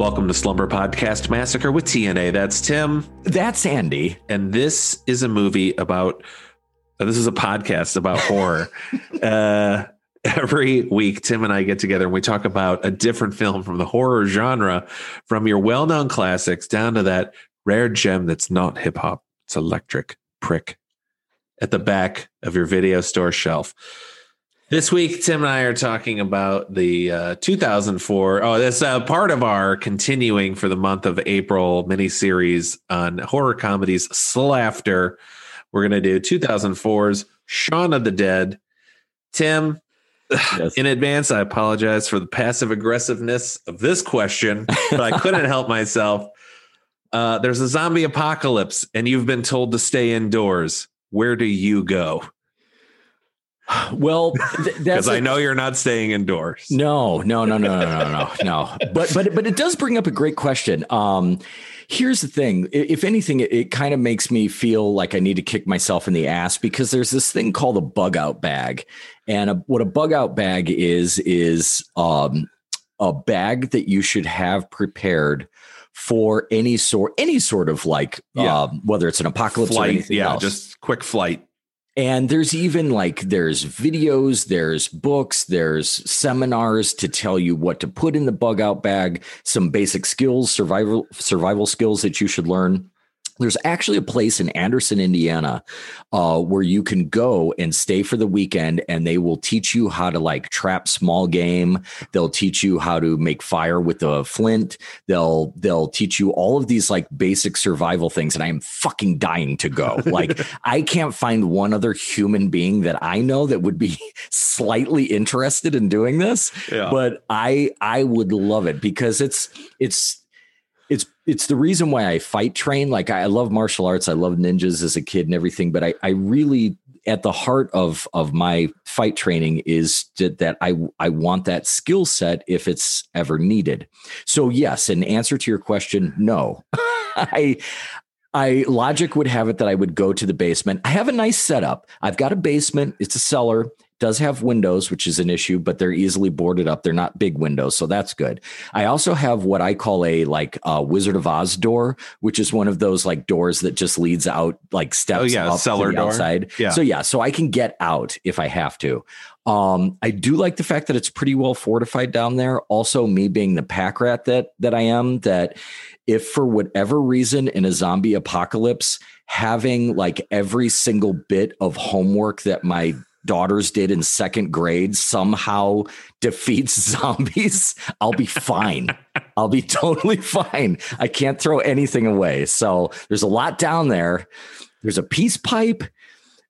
Welcome to Slumber Podcast Massacre with T&A. That's Tim. That's Andy. And this is a movie about, uh, this is a podcast about horror. Uh, every week, Tim and I get together and we talk about a different film from the horror genre, from your well known classics down to that rare gem that's not hip hop. It's electric prick at the back of your video store shelf. This week, Tim and I are talking about the uh, 2004. Oh, this uh, part of our continuing for the month of April miniseries on horror comedies, S'Laughter. We're going to do 2004's Shaun of the Dead. Tim, Yes. in advance, I apologize for the passive aggressiveness of this question, but I couldn't help myself. Uh, there's a zombie apocalypse, and you've been told to stay indoors. Where do you go? Well, th- that's Because I a- know you're not staying indoors. No, no, no, no, no, no, no, no. But but but it does bring up a great question. Um, here's the thing: if anything, it, it kind of makes me feel like I need to kick myself in the ass because there's this thing called a bug out bag, and a, what a bug out bag is is um, a bag that you should have prepared for any sort any sort of like Yeah. um, whether it's an apocalypse or Flight, anything yeah, else. just quick flight. And there's even like there's videos, there's books, there's seminars to tell you what to put in the bug out bag, some basic skills, survival survival skills that you should learn. There's actually a place in Anderson, Indiana, uh, where you can go and stay for the weekend, and they will teach you how to like trap small game. They'll teach you how to make fire with a flint. They'll they'll teach you all of these like basic survival things, and I am fucking dying to go. Like I can't find one other human being that I know that would be slightly interested in doing this Yeah. but I I would love it because it's it's it's the reason why I fight train. Like I love martial arts, I love ninjas as a kid and everything, but I I really at the heart of of my fight training is that, that I I want that skill set if it's ever needed. So yes, in answer to your question, no. I I logic would have it that I would go to the basement. I have a nice setup. I've got a basement. It's a cellar. Does have windows, which is an issue, but they're easily boarded up. They're not big windows, so that's good. I also have what I call a like uh, Wizard of Oz door, which is one of those like doors that just leads out like steps Oh, yeah, up cellar to the door. outside. Yeah. So yeah, so I can get out if I have to. Um, I do like the fact that it's pretty well fortified down there. Also, me being the pack rat that that I am, that if for whatever reason in a zombie apocalypse, having like every single bit of homework that my daughters did in second grade somehow defeats zombies, I'll be fine. I'll be totally fine. I can't throw anything away. So there's a lot down there. There's a peace pipe.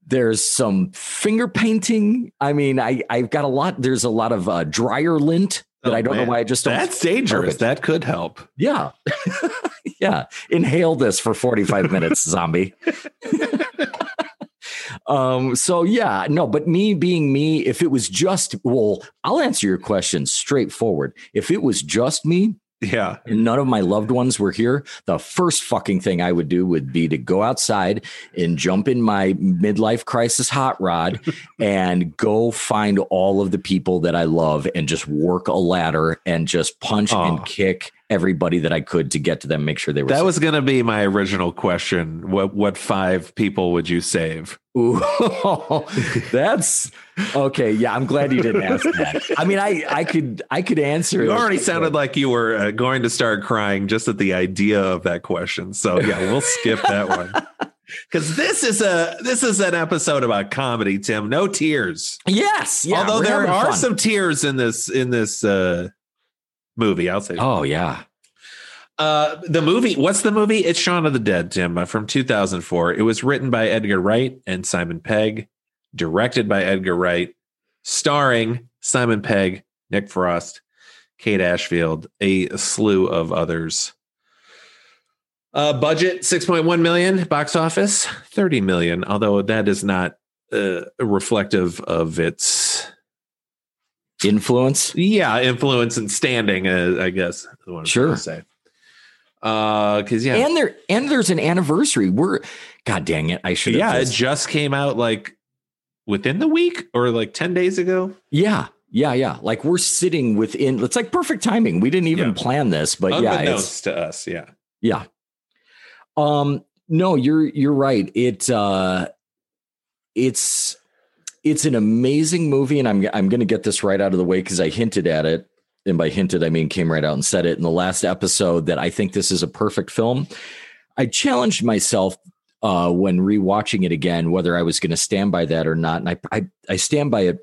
There's some finger painting. I mean, I I've got a lot. There's a lot of uh, dryer lint that Oh, I don't man. know why I just don't. That's dangerous. That could help. Yeah. yeah. Inhale this for 45 minutes, zombie. Um, so yeah, no, but me being me, if it was just well, I'll answer your question straightforward. If it was just me, Yeah. and none of my loved ones were here, the first fucking thing I would do would be to go outside and jump in my midlife crisis hot rod and go find all of the people that I love and just work a ladder and just punch Aw. and kick everybody that I could to get to them, make sure they were That safe. was going to be my original question. What what five people would you save? Ooh, that's okay. Yeah, I'm glad you didn't ask that. I mean, I I could I could answer. You already sounded like you were uh, going to start crying just at the idea of that question. So yeah, we'll skip that one. Because this is a this is an episode about comedy, Tim. No tears. yes. Yeah. Although there are fun. some tears in this in this uh movie. I'll say. Oh yeah. Uh, the movie, what's the movie? It's Shaun of the Dead, Tim, uh, from 2004. It was written by Edgar Wright and Simon Pegg, directed by Edgar Wright, starring Simon Pegg, Nick Frost, Kate Ashfield, a slew of others. Uh, budget 6.1 million, box office 30 million, although that is not uh, reflective of its influence. Yeah, influence and standing, uh, I guess. sure. say. Uh, because yeah, and there and there's an anniversary. We're God dang it, I should. Yeah, just, it just came out like within the week or like ten days ago. Yeah, yeah, yeah. Like we're sitting within. It's like perfect timing. We didn't even yeah. plan this, but yeah, it's to us. Yeah, yeah. Um, no, you're you're right. It uh, it's it's an amazing movie, and I'm I'm going to get this right out of the way because I hinted at it, and by hinted I mean came right out and said it in the last episode that I think this is a perfect film. I challenged myself uh, when rewatching it again whether I was going to stand by that or not, and I, I I stand by it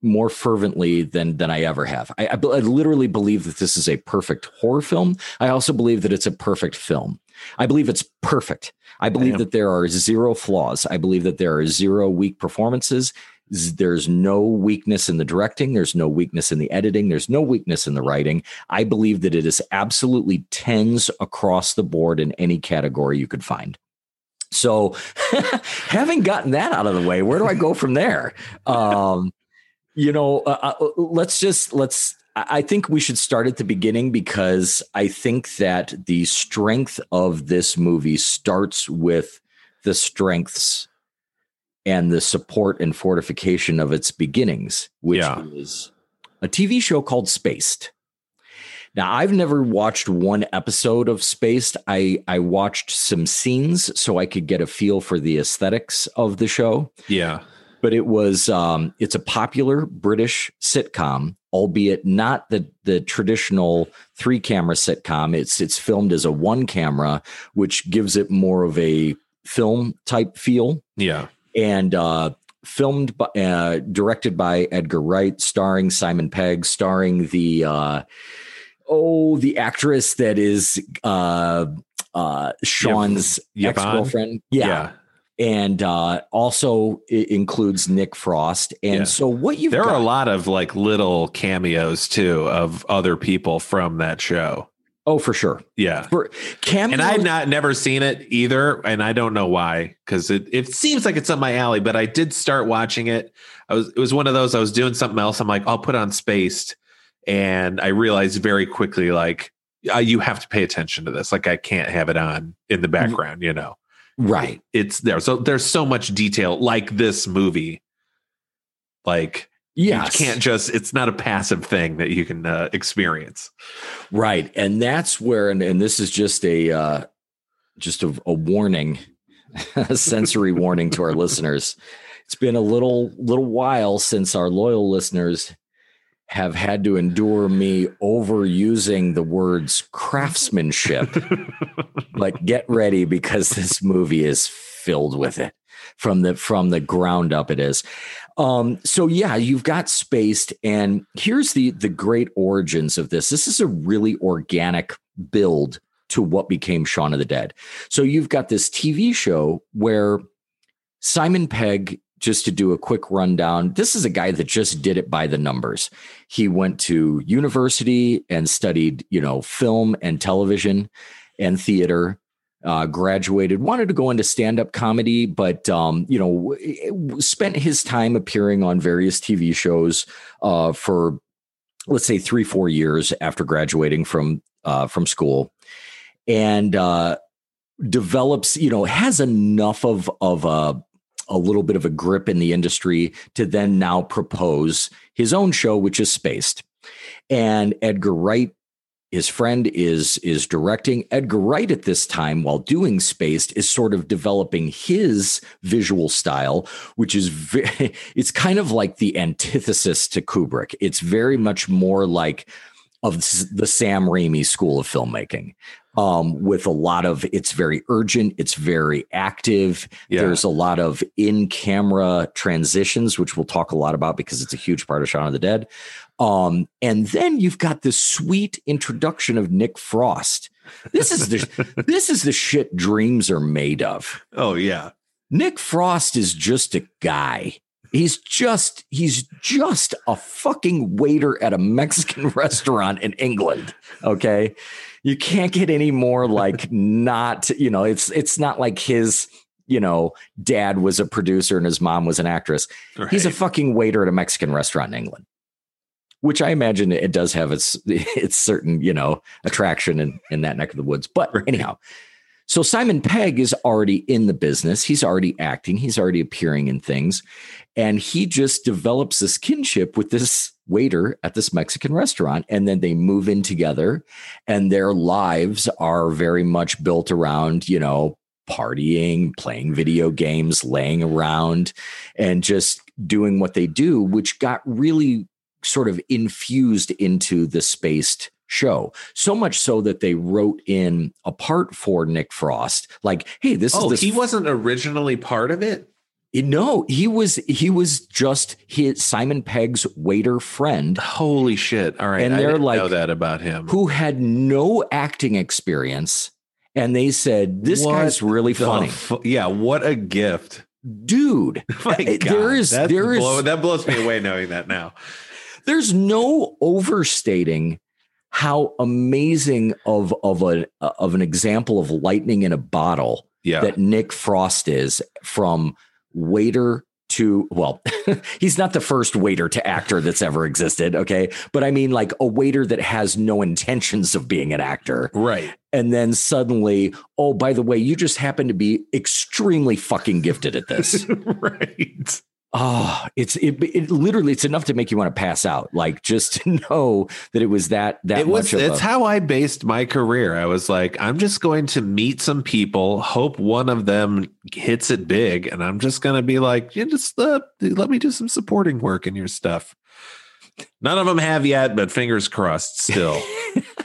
more fervently than than I ever have. I, I, I, literally believe that this is a perfect horror film. I also believe that it's a perfect film. I believe it's perfect. I believe that there are zero flaws. I believe that there are zero weak performances. There's no weakness in the directing. There's no weakness in the editing. There's no weakness in the writing. I believe that it is absolutely tens across the board in any category you could find. So, having gotten that out of the way, where do I go from there? Um, you know, uh, uh, let's just let's I think we should start at the beginning because I think that the strength of this movie starts with the strengths and the support and fortification of its beginnings, which yeah. is a TV show called Spaced. Now, I've never watched one episode of Spaced. I I watched some scenes so I could get a feel for the aesthetics of the show. Yeah but it was um, it's a popular British sitcom, albeit not the the traditional three camera sitcom. It's it's filmed as a one camera, which gives it more of a film type feel. Yeah, and uh, filmed by, uh, directed by Edgar Wright, starring Simon Pegg, starring the uh, oh the actress that is uh, uh, Shaun's ex girlfriend. Yeah. yeah and uh, also includes Nick Frost. And yeah. so what you there got, are a lot of like little cameos too of other people from that show. Oh, for sure. Yeah. For cameos, and I've not never seen it either, and I don't know why because it it seems like it's up my alley. But I did start watching it. I was it was one of those I was doing something else. I'm like I'll put on Spaced, and I realized very quickly like uh, you have to pay attention to this. Like I can't have it on in the mm-hmm. background, you know. Right. It's there. So there's so much detail like this movie. Like yeah, you can't just it's not a passive thing that you can uh, experience. Right. And that's where and, and this is just a uh just a, a warning, a sensory warning to our listeners. It's been a little little while since our loyal listeners have had to endure me overusing the words craftsmanship. but get ready because this movie is filled with it from the from the ground up it is. Um, so yeah, you've got spaced, and here's the the great origins of this. This is a really organic build to what became Shaun of the Dead. So you've got this TV show where Simon Pegg just to do a quick rundown, this is a guy that just did it by the numbers. He went to university and studied, you know, film and television and theater. Uh, graduated, wanted to go into stand up comedy, but um, you know, spent his time appearing on various TV shows uh, for, let's say, three, four years after graduating from uh, from school, and uh, develops, you know, has enough of of a a little bit of a grip in the industry to then now propose his own show, which is Spaced. And Edgar Wright, his friend, is is directing. Edgar Wright at this time, while doing Spaced, is sort of developing his visual style, which is very, it's kind of like the antithesis to Kubrick. It's very much more like of the Sam Raimi school of filmmaking um, with a lot of it's very urgent, it's very active. Yeah. There's a lot of in camera transitions, which we'll talk a lot about because it's a huge part of Shaun of the Dead. Um, and then you've got this sweet introduction of Nick Frost. This is the this is the shit dreams are made of. Oh yeah. Nick Frost is just a guy. He's just he's just a fucking waiter at a Mexican restaurant in England. Okay you can't get any more like not, you know, it's it's not like his, you know, dad was a producer and his mom was an actress. Right. He's a fucking waiter at a Mexican restaurant in England. Which I imagine it does have its its certain, you know, attraction in, in that neck of the woods. But Right. anyhow, so Simon Pegg is already in the business. He's already acting. He's already appearing in things. And he just develops this kinship with this waiter at this Mexican restaurant. And then they move in together, and their lives are very much built around, you know, partying, playing video games, laying around, and just doing what they do, which got really sort of infused into the spaced show. So much so that they wrote in a part for Nick Frost, like, hey, this oh, is this he wasn't originally part of it. no, he was he was just his Simon Pegg's waiter friend Holy shit! All right, And they're like- know that about him. who had no acting experience. And they said, This What guy's really funny. fu- yeah, what a gift! Dude, Uh, God, there is there is blow- that blows me away knowing that now. there's no overstating how amazing of of a of an example of lightning in a bottle Yeah, that Nick Frost is from waiter to well he's not the first waiter to actor that's ever existed okay but i mean like a waiter that has no intentions of being an actor right. and then suddenly oh by the way you just happen to be extremely fucking gifted at this right. Oh it's it, it literally it's enough to make you want to pass out like just to know that it was that that it was. much It's a, how I based my career. I was like, I'm just going to meet some people, hope one of them hits it big, and I'm just going to be like, yeah, just uh, let me do some supporting work in your stuff. None of them have yet, but fingers crossed. Still,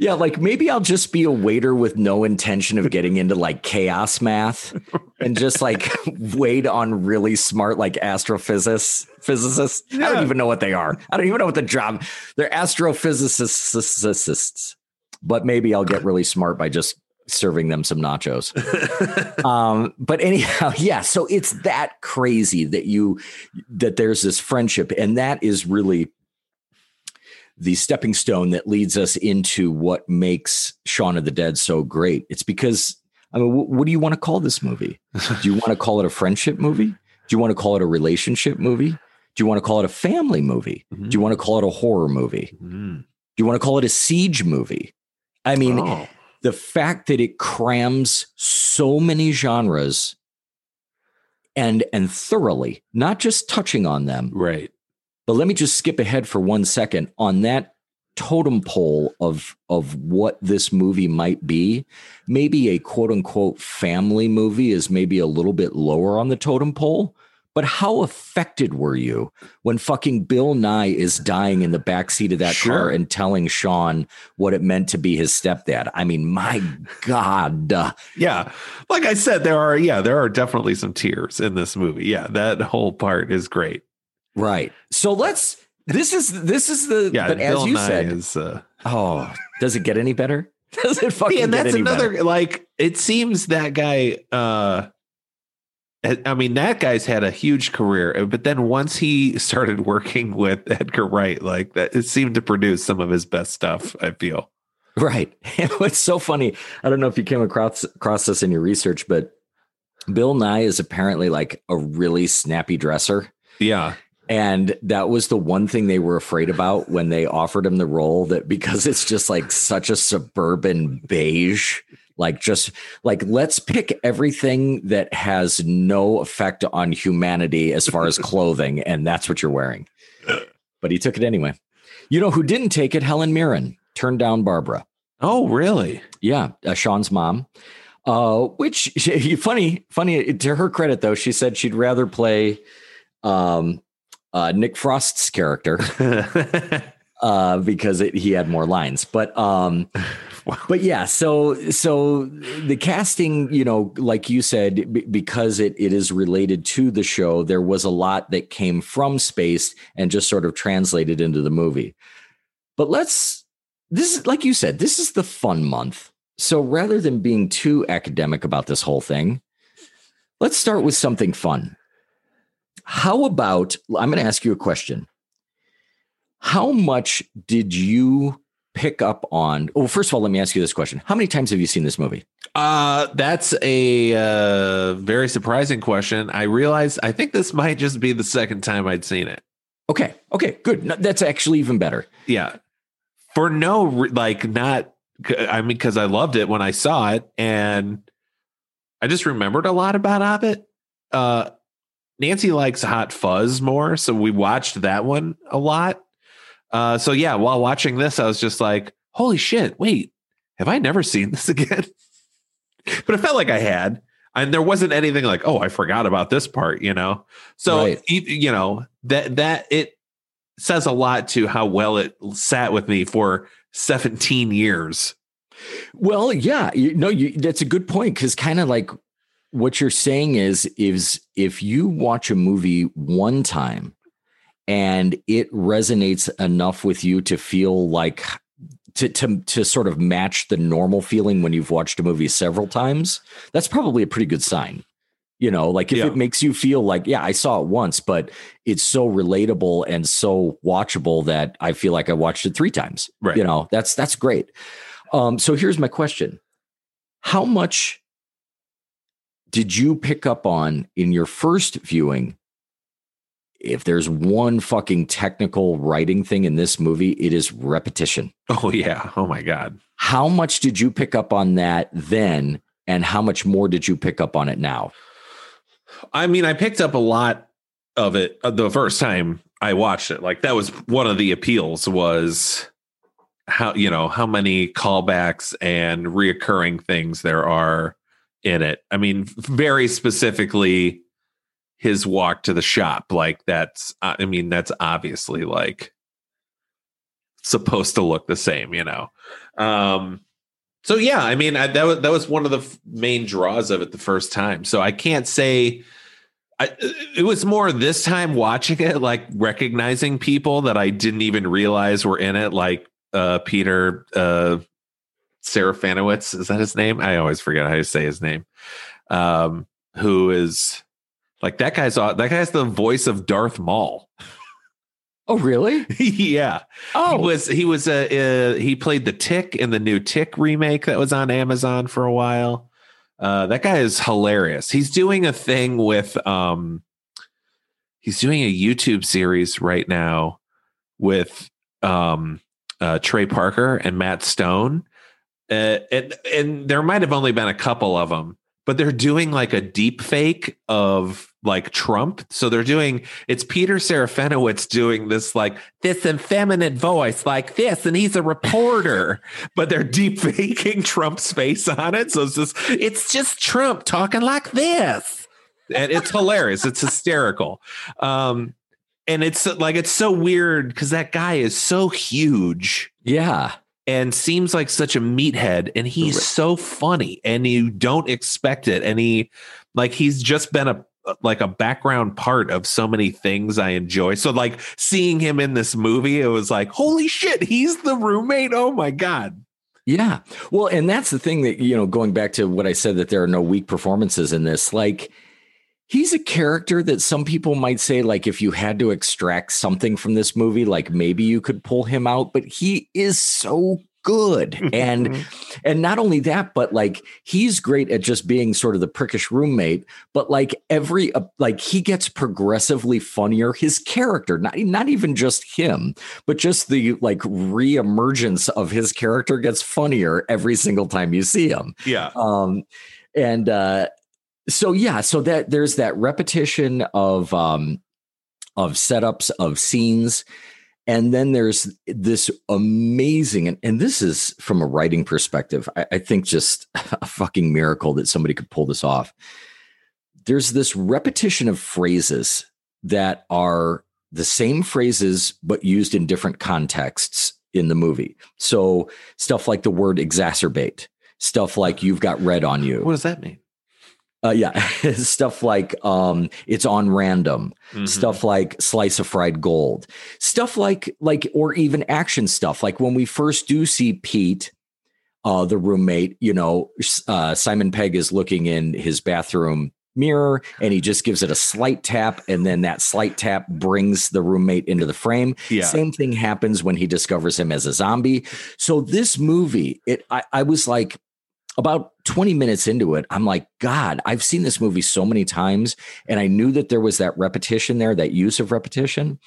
Yeah, like maybe I'll just be a waiter with no intention of getting into like chaos math and just like wait on really smart like astrophysicists. Physicists. I don't even know what they are. I don't even know what the job. They're astrophysicists. But maybe I'll get really smart by just serving them some nachos. um, but anyhow, yeah. So it's that crazy that you that there's this friendship, and that is really the stepping stone that leads us into what makes Shaun of the Dead so great. It's because I mean, wh- what do you want to call this movie? Do you want to call it a friendship movie? Do you want to call it a relationship movie? Do you want to call it a family movie? Do you want to call it a horror movie? Mm. Do you want to call it a siege movie? I mean, Oh. the fact that it crams so many genres and and thoroughly, not just touching on them, right. But let me just skip ahead for one second on that totem pole of of what this movie might be. Maybe a quote unquote family movie is maybe a little bit lower on the totem pole. But how affected were you when fucking Bill Nighy is dying in the backseat of that Sure. car and telling Shaun what it meant to be his stepdad? I mean, my God. Yeah. Like I said, there are, yeah, there are definitely some tears in this movie. Yeah. That whole part is great. Right. So let's this is this is the Yeah. but as Bill you Nighy said, is, uh, oh, does it get any better? Does it fucking yeah, and that's another, better? like, it seems that guy, uh, I I mean, that guy's had a huge career, but then once he started working with Edgar Wright, like that, it seemed to produce some of his best stuff. I feel. Right. And what's so funny, I don't know if you came across across this in your research, but Bill Nighy is apparently like a really snappy dresser. Yeah, And that was the one thing they were afraid about when they offered him the role that because it's just like such a suburban beige, like just like let's pick everything that has no effect on humanity as far as clothing, and that's what you're wearing. But he took it anyway. You know who didn't take it? Helen Mirren turned down Barbara. Oh, really? Yeah, uh, Shaun's mom. Uh, which she, funny, funny to her credit though, she said she'd rather play um, uh, Nick Frost's character uh, because it, he had more lines. But um, Wow. but yeah, so so the casting, you know, like you said, b- because it it is related to the show, there was a lot that came from Spaced and just sort of translated into the movie. But let's this is like you said, this is the fun month. So rather than being too academic about this whole thing, let's start with something fun. How about I'm going to ask you a question. How much did you pick up on? Well, first of all, let me ask you this question: How many times have you seen this movie? Uh, that's a uh, very surprising question. I realize I think this might just be the second time I'd seen it. Okay, okay, good. No, that's actually even better. Yeah, for no like not. I mean, because I loved it when I saw it, and I just remembered a lot about Hobbit. Uh, Nancy likes Hot Fuzz more, so we watched that one a lot. Uh, so yeah, while watching this, I was just like, "Holy shit! Wait, have I never seen this again?" but it felt like I had, and there wasn't anything like, "Oh, I forgot about this part," you know. So Right. you know that that it says a lot to how well it sat with me for 17 years. Well, yeah, you, no, you, that's a good point because kind of like what you're saying is is if you watch a movie one time and it resonates enough with you to feel like to to to sort of match the normal feeling when you've watched a movie several times, that's probably a pretty good sign. You know, like if Yeah. it makes you feel like, yeah, I saw it once, but it's so relatable and so watchable that I feel like I watched it three times. Right. You know, that's that's great. Um, so here's my question: How much did you pick up on in your first viewing? If there's one fucking technical writing thing in this movie, it is repetition. Oh yeah. Oh my god. How much did you pick up on that then? And how much more did you pick up on it now? I mean, I picked up a lot of it uh, the first time I watched it. Like that was one of the appeals was how you know how many callbacks and reoccurring things there are in it. I mean, very specifically his walk to the shop. Like that's uh, I mean, that's obviously like supposed to look the same, you know. Um so yeah, I mean I, that was that was one of the f- main draws of it the first time. So I can't say I, it was more this time watching it, like recognizing people that I didn't even realize were in it, like uh, Peter uh, Serafinowicz. Is that his name? I always forget how to say his name. Um, who is like that guy's that guy's the voice of Darth Maul. Oh, really? yeah, Oh, he was he was a uh, he played the Tick in the new Tick remake that was on Amazon for a while. Uh, that guy is hilarious. He's doing a thing with um, he's doing a YouTube series right now with um, uh, Trey Parker and Matt Stone, uh, and and there might have only been a couple of them, but they're doing like a deep fake of like Trump. So they're doing it's Peter Serafinowicz doing this like this effeminate voice like this, and he's a reporter, but they're deep faking Trump's face on it. So it's just it's just Trump talking like this. And it's hilarious. It's hysterical. Um and it's like it's so weird because that guy is so huge yeah. And seems like such a meathead and he's Right. so funny and you don't expect it and he like he's just been a uh, like a background part of so many things I enjoy. So like seeing him in this movie, it was like, holy shit, he's the roommate. Oh my God. Yeah. Well, and that's the thing that, you know, going back to what I said that there are no weak performances in this, like he's a character that some people might say, like, if you had to extract something from this movie, like maybe you could pull him out, but he is so good. And and not only that, but like he's great at just being sort of the prickish roommate, but like every uh, like he gets progressively funnier. His character, not not even just him, but just the like reemergence of his character gets funnier every single time you see him. yeah. Um, and uh, so yeah, so that there's that repetition of um, of setups of scenes. And then there's this amazing, and, and this is from a writing perspective, I, I think just a fucking miracle that somebody could pull this off. There's this repetition of phrases that are the same phrases, but used in different contexts in the movie. So stuff like the word exacerbate, stuff like you've got red on you. What does that mean? Uh, yeah, stuff like um, it's on random. Mhm. Stuff like slice of fried gold. Stuff like like or even action stuff. Like when we first do see Pete, uh, the roommate. You know, uh, Simon Pegg is looking in his bathroom mirror and he just gives it a slight tap and then that slight tap brings the roommate into the frame Yeah. same thing happens when he discovers him as a zombie so this movie it i, I was like about 20 minutes into it i'm like god i've seen this movie so many times and i knew that there was that repetition there that use of repetition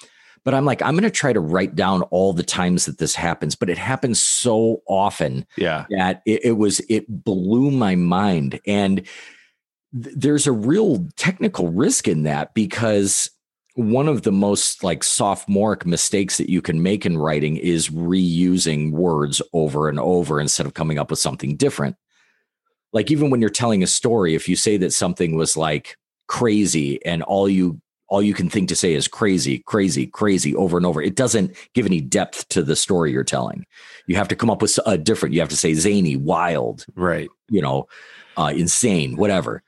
but i'm like i'm going to try to write down all the times that this happens but it happens so often Yeah. that it, it was it blew my mind and th- there's a real technical risk in that because one of the most like sophomoric mistakes that you can make in writing is reusing words over and over instead of coming up with something different like even when you're telling a story if you say that something was like crazy and all you all you can think to say is crazy crazy crazy over and over it doesn't give any depth to the story you're telling you have to come up with a different you have to say zany wild Right. you know uh insane whatever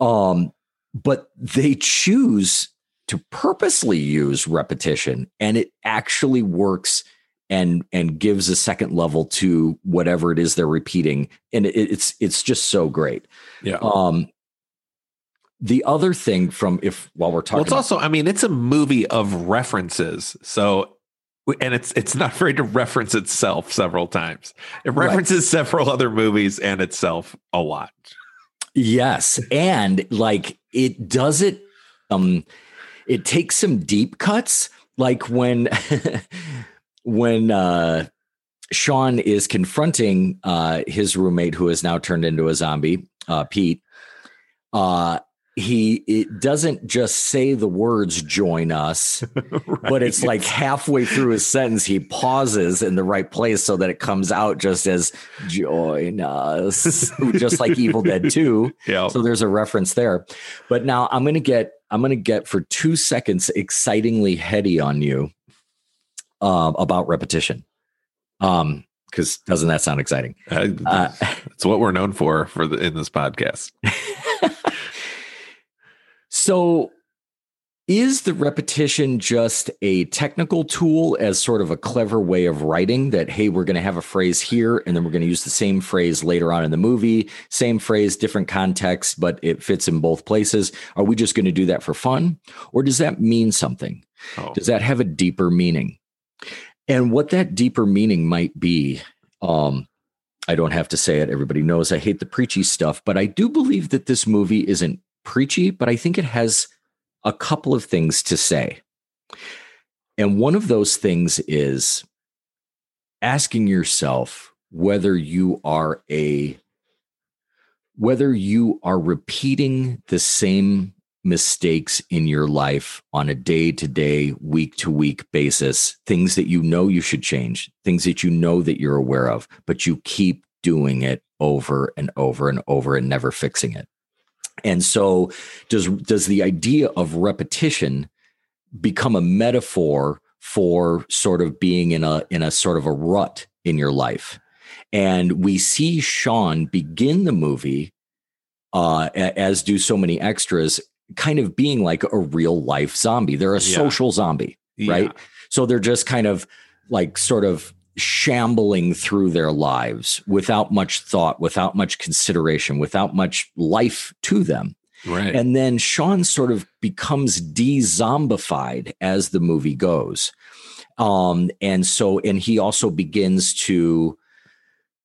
um but they choose to purposely use repetition and it actually works and and gives a second level to whatever it is they're repeating and it, it's it's just so great Yeah. um the other thing from if while we're talking Well, it's also, I mean, it's a movie of references. So, and it's it's not afraid to reference itself several times. It Right. references several other movies and itself a lot. Yes, and like it does it um it takes some deep cuts like when when uh Shaun is confronting uh his roommate who is now turned into a zombie, uh Pete. Uh he it doesn't just say the words join us but it's like halfway through his sentence he pauses in the right place so that it comes out just as join us just like evil dead 2 yeah. so there's a reference there but now i'm gonna get i'm gonna get for two seconds excitingly heady on you um, about repetition um because doesn't that sound exciting Uh, uh, it's what we're known for for the, in this podcast. So, is the repetition just a technical tool as sort of a clever way of writing that, hey, we're going to have a phrase here and then we're going to use the same phrase later on in the movie, same phrase, different context, but it fits in both places? Are we just going to do that for fun? Or does that mean something? Oh, Does that have a deeper meaning? And what that deeper meaning might be, um, I don't have to say it. Everybody knows I hate the preachy stuff, but I do believe that this movie isn't preachy, but I think it has a couple of things to say. And one of those things is asking yourself whether you are a whether you are repeating the same mistakes in your life on a day to day, week to week basis, things that you know you should change, things that you know that you're aware of, but you keep doing it over and over and over and never fixing it. And so does does the idea of repetition become a metaphor for sort of being in a in a sort of a rut in your life? And we see Shaun begin the movie uh, as do so many extras, kind of being like a real life zombie. They're a Yeah. social zombie, right? So they're just kind of like sort of shambling through their lives without much thought, without much consideration, without much life to them. Right. And then Shaun sort of becomes de-zombified as the movie goes. Um, and so, and he also begins to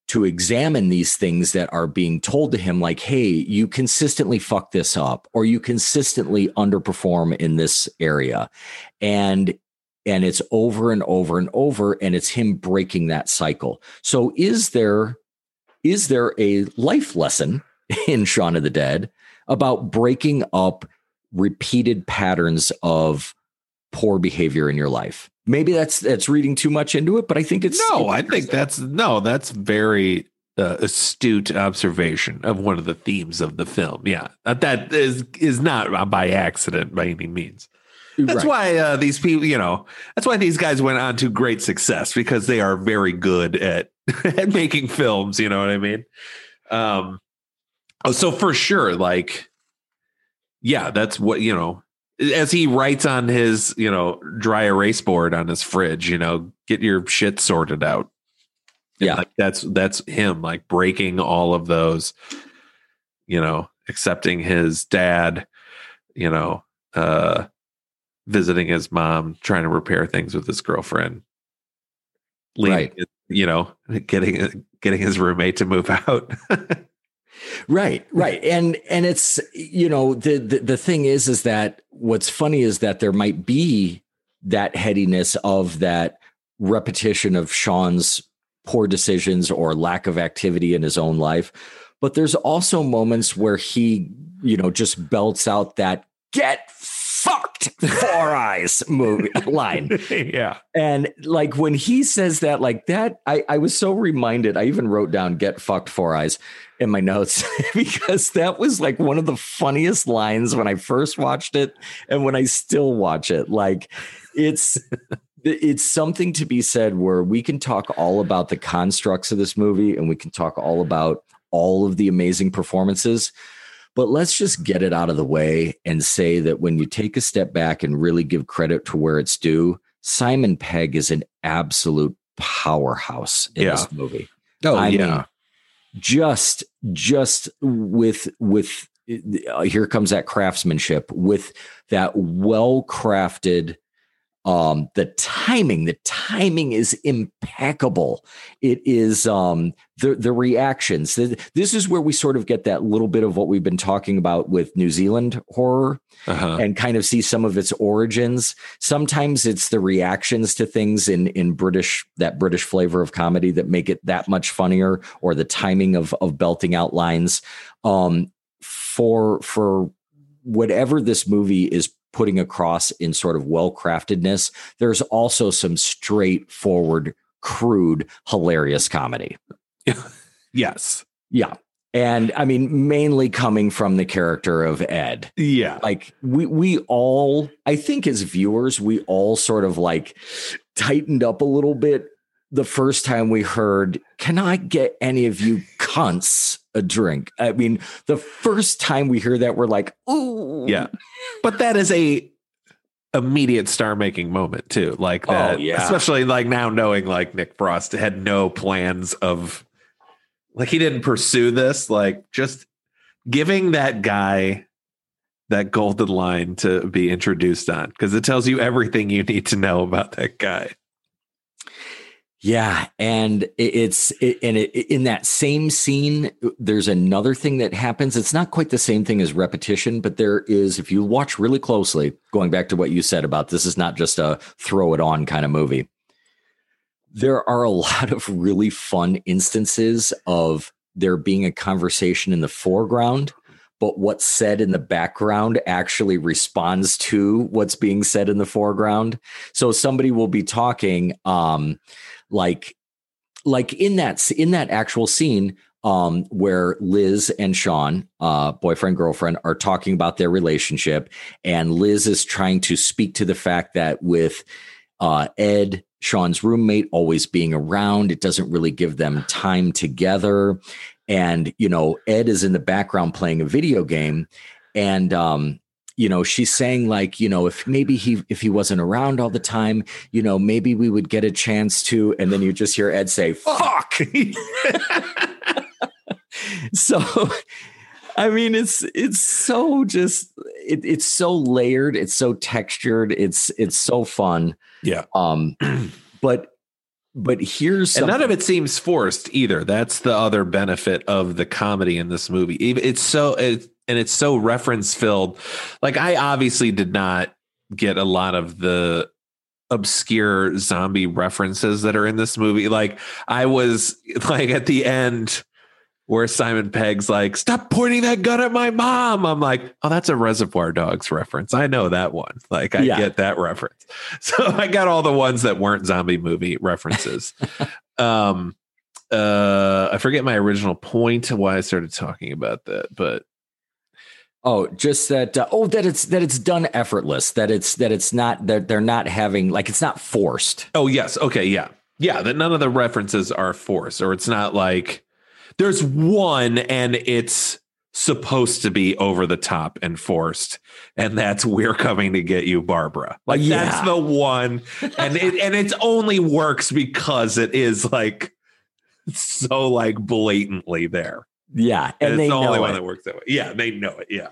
to examine these things that are being told to him, like, hey, you consistently fuck this up, or you consistently underperform in this area. And and it's over and over and over, and it's him breaking that cycle. So is there is there a life lesson in Shaun of the Dead about breaking up repeated patterns of poor behavior in your life? Maybe that's that's reading too much into it, but I think it's no, I think that's no, that's very uh, astute observation of one of the themes of the film. Yeah, that, that is is not by accident by any means. That's Right. why uh, these people, you know, that's why these guys went on to great success because they are very good at at making films. You know what I mean? Um, oh, so for sure, like, yeah, that's what you know. As he writes on his, you know, dry erase board on his fridge, you know, get your shit sorted out. And, Yeah. like, that's that's him, like breaking all of those, you know, accepting his dad, you know, uh, visiting his mom, trying to repair things with his girlfriend, leaving, Right. you know, getting getting his roommate to move out. Right, right. And and it's you know, the, the the thing is is that what's funny is that there might be that headiness of that repetition of Shaun's poor decisions or lack of activity in his own life. But there's also moments where he, you know, just belts out that get fucked four eyes movie line. yeah. And like when he says that, like that, I, I was so reminded. I even wrote down "get fucked four eyes" in my notes because that was like one of the funniest lines when I first watched it, and when I still watch it. Like it's it's something to be said where we can talk all about the constructs of this movie, and we can talk all about all of the amazing performances. But let's just get it out of the way and say that when you take a step back and really give credit to where it's due, Simon Pegg is an absolute powerhouse in Yeah. this movie. Oh I yeah. mean, just just with with uh, here comes that craftsmanship with that well crafted um the timing the timing is impeccable it is um the the reactions Th- this is where we sort of get that little bit of what we've been talking about with New Zealand horror uh-huh. and kind of see some of its origins. Sometimes it's the reactions to things in in British that British flavor of comedy that make it that much funnier, or the timing of of belting out lines. Um, for for whatever this movie is putting across in sort of well craftedness, there's also some straightforward, crude, hilarious comedy. yes. Yeah. And I mean, mainly coming from the character of Ed Yeah. like we we all i think as viewers we all sort of like tightened up a little bit the first time we heard can i get any of you cunts a drink i mean the first time we hear that we're like ooh Yeah. But that is a immediate star making moment too. Like Oh, that, yeah. especially like now knowing like Nick Frost had no plans of like he didn't pursue this, like just giving that guy that golden line to be introduced on because it tells you everything you need to know about that guy. Yeah, and it's it, and it, in that same scene, there's another thing that happens. It's not quite the same thing as repetition, but there is. If you watch really closely, going back to what you said about this is not just a throw it on kind of movie. There are a lot of really fun instances of there being a conversation in the foreground, but what's said in the background actually responds to what's being said in the foreground. So somebody will be talking, um, like like in that in that actual scene um where Liz and Shaun uh boyfriend girlfriend are talking about their relationship and Liz is trying to speak to the fact that with uh Ed Shaun's roommate always being around it doesn't really give them time together. And you know Ed is in the background playing a video game and um you know she's saying like you know if maybe he if he wasn't around all the time you know maybe we would get a chance to and then you just hear ed say fuck so i mean it's it's so just it, it's so layered it's so textured it's it's so fun Yeah. um but but here's and none of it seems forced either. That's the other benefit of the comedy in this movie. Even- It's so it, and it's so reference filled. Like I obviously did not get a lot of the obscure zombie references that are in this movie. Like I was like at the end where Simon Pegg's like, "Stop pointing that gun at my mom." I'm like, "Oh, that's a Reservoir Dogs reference. I know that one. Like I Yeah. get that reference." So I got all the ones that weren't zombie movie references. um uh I forget my original point why I started talking about that, but Oh, just that. Uh, oh, that it's that it's done effortless. That it's that it's not that they're not having like it's not forced. Oh yes, okay, yeah, yeah. That none of the references are forced, or it's not like there's one and it's supposed to be over the top and forced, and that's we're coming to get you, Barbara. Like Yeah. that's the one, and it and it only works because it is like so like blatantly there. Yeah, and, and, it's the only know one that works that way. Yeah, they know it. Yeah.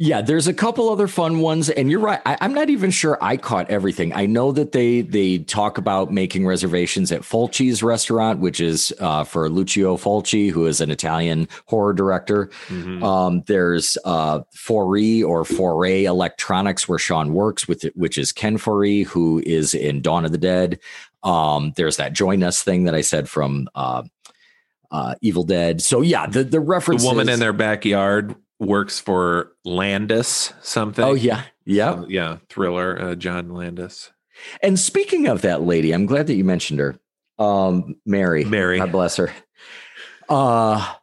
Yeah, there's a couple other fun ones, and you're right. I, I'm not even sure I caught everything. I know that they they talk about making reservations at Fulci's restaurant, which is uh, for Lucio Fulci, who is an Italian horror director. Mhm. Um, there's uh, Foree or Foray Electronics, where Shaun works with, it, which is Ken Foree, who is in Dawn of the Dead. Um, there's that Join Us thing that I said from uh, uh, Evil Dead. So yeah, the the the woman in their backyard works for Landis something. Oh yeah, yeah. Uh, yeah, thriller, uh, John Landis. And speaking of that lady, I'm glad that you mentioned her. Um, Mary. Mary. God bless her. Uh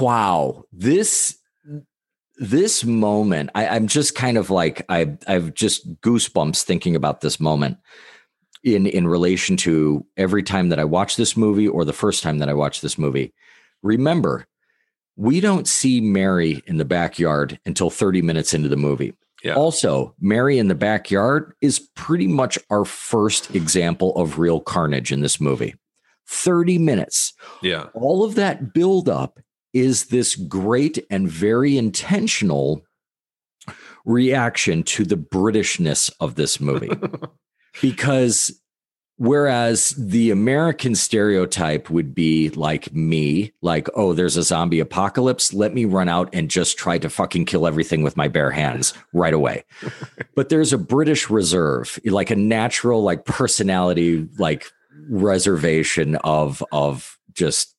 wow. This this moment, I, I'm just kind of like I I've just goosebumps thinking about this moment in in relation to every time that I watch this movie or the first time that I watch this movie. Remember, we don't see Mary in the backyard until 30 minutes into the movie. Yeah. Also, Mary in the backyard is pretty much our first example of real carnage in this movie. 30 minutes. Yeah. All of that buildup is this great and very intentional reaction to the Britishness of this movie. because whereas the American stereotype would be like me, like, oh, there's a zombie apocalypse. Let me run out and just try to fucking kill everything with my bare hands right away. but there's a British reserve, like a natural, like personality, like reservation of of just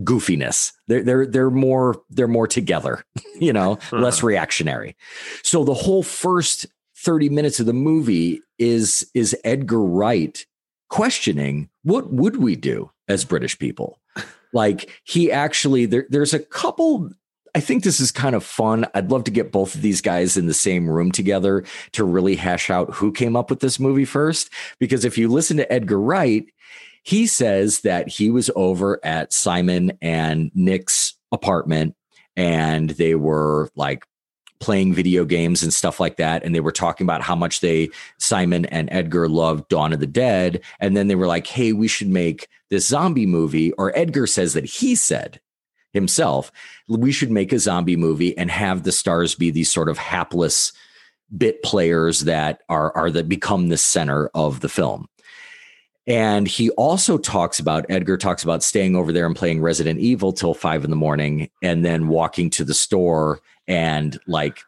goofiness. They're they're they're more they're more together, you know, less uh-huh. reactionary. So the whole first 30 minutes of the movie is is Edgar Wright questioning what would we do as British people? Like he actually there, there's a couple I think this is kind of fun. I'd love to get both of these guys in the same room together to really hash out who came up with this movie first. Because if you listen to Edgar Wright, he says that he was over at Simon and Nick's apartment and they were like playing video games and stuff like that. And they were talking about how much they, Simon and Edgar loved Dawn of the Dead. And then they were like, hey, we should make this zombie movie. Or Edgar says that he said himself, we should make a zombie movie and have the stars be these sort of hapless bit players that are, are that become the center of the film. And he also talks about Edgar talks about staying over there and playing Resident Evil till five in the morning and then walking to the store and like,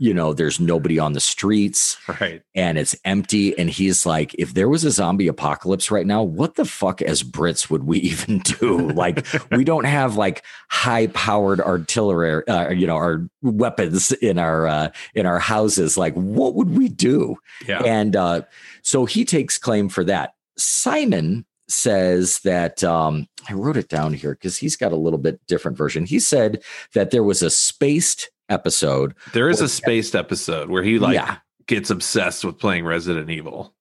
you know, there's nobody on the streets Right. and it's empty. And he's like, if there was a zombie apocalypse right now, what the fuck as Brits would we even do? like, we don't have like high powered artillery, uh, you know, our weapons in our, uh, in our houses. Like, what would we do? Yeah. And uh, so he takes claim for that. Simon says that um, I wrote it down here because he's got a little bit different version. He said that there was a Spaced episode. there is a Spaced episode where he like yeah. gets obsessed with playing Resident Evil.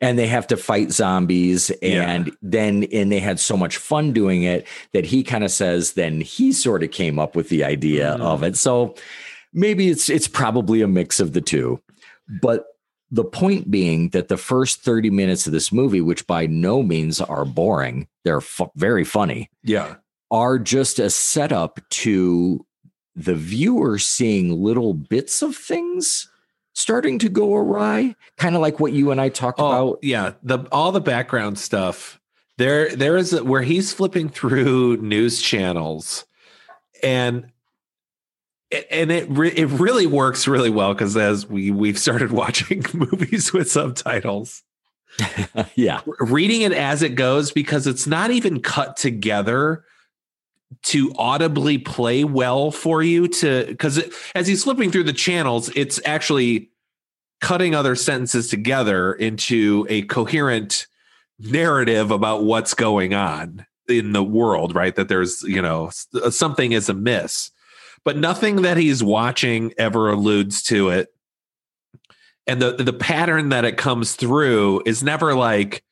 and they have to fight zombies and then and they had so much fun doing it that he kind of says then he sort of came up with the idea Mhm. of it so maybe it's it's probably a mix of the two but the point being that the first 30 minutes of this movie which by no means are boring they're fu- very funny Yeah. are just a setup to the viewer seeing little bits of things starting to go awry kind of like what you and I talked Oh, about yeah. The all the background stuff. There, there is a, where he's flipping through news channels, and and it re- it really works really well because as we we've started watching movies with subtitles, yeah. Reading it as it goes because it's not even cut together to audibly play well for you to because as he's flipping through the channels it's actually cutting other sentences together into a coherent narrative about what's going on in the world right? That there's you know something is amiss but nothing that he's watching ever alludes to it. And the the pattern that it comes through is never like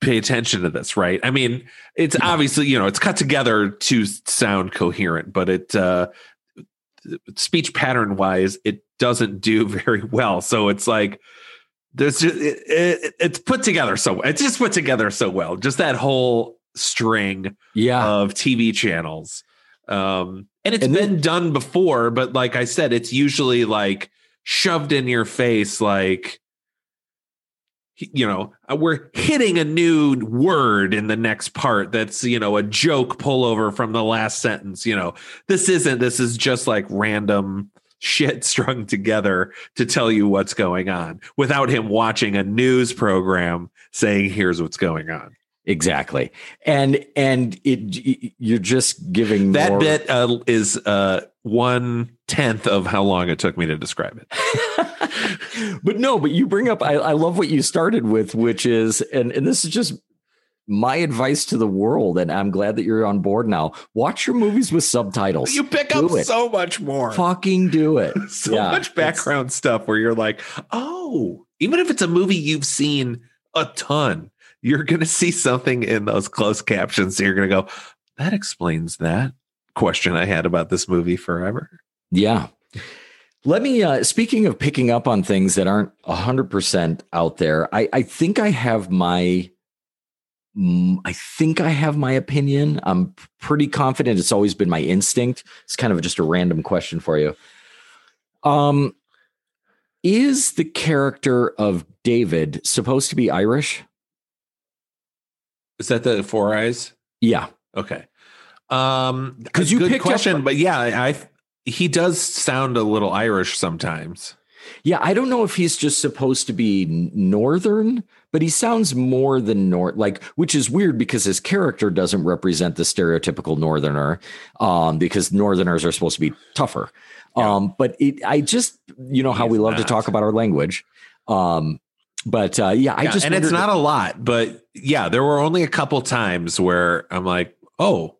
pay attention to this right? I mean it's obviously you know it's cut together to sound coherent but it uh speech pattern wise it doesn't do very well. So it's like there's just, it, it, it's put together so it's just put together so well. Just that whole string Yeah. of TV channels. Um, and it's And been then- done before, but like I said, it's usually like shoved in your face, like, you know, uh, we're hitting a new word in the next part that's, you know, a joke pullover from the last sentence. You know, this isn't, this is just like random shit strung together to tell you what's going on without him watching a news program saying, here's what's going on. Exactly. And and it you're just giving That more- bit uh, is uh, one tenth of how long it took me to describe it. but no, but you bring up I, I love what you started with, which is and and this is just my advice to the world, and I'm glad that you're on board now. Watch your movies with subtitles. You pick Do up it. so much more, Fucking do it. so Yeah, much background stuff where you're like, oh, even if it's a movie you've seen a ton, you're gonna see something in those closed captions. So you're gonna go, that explains that question I had about this movie forever. Yeah. Let me uh speaking of picking up on things that aren't 100% out there. I I think I have my mm, I think I have my opinion. I'm pretty confident it's always been my instinct. It's kind of just a random question for you. Um is the character of David supposed to be Irish? Is that the Four Eyes? Yeah. Okay. Um, because you picked up- question, but yeah, I he does sound a little Irish sometimes. Yeah, I don't know if he's just supposed to be northern, but he sounds more than north like which is weird because his character doesn't represent the stereotypical northerner um because northerners are supposed to be tougher. Yeah. Um but it I just you know how He's we love to talk about our language. Um but uh yeah, I Yeah, just and it's not a lot, but yeah, there were only a couple times where I'm like, oh,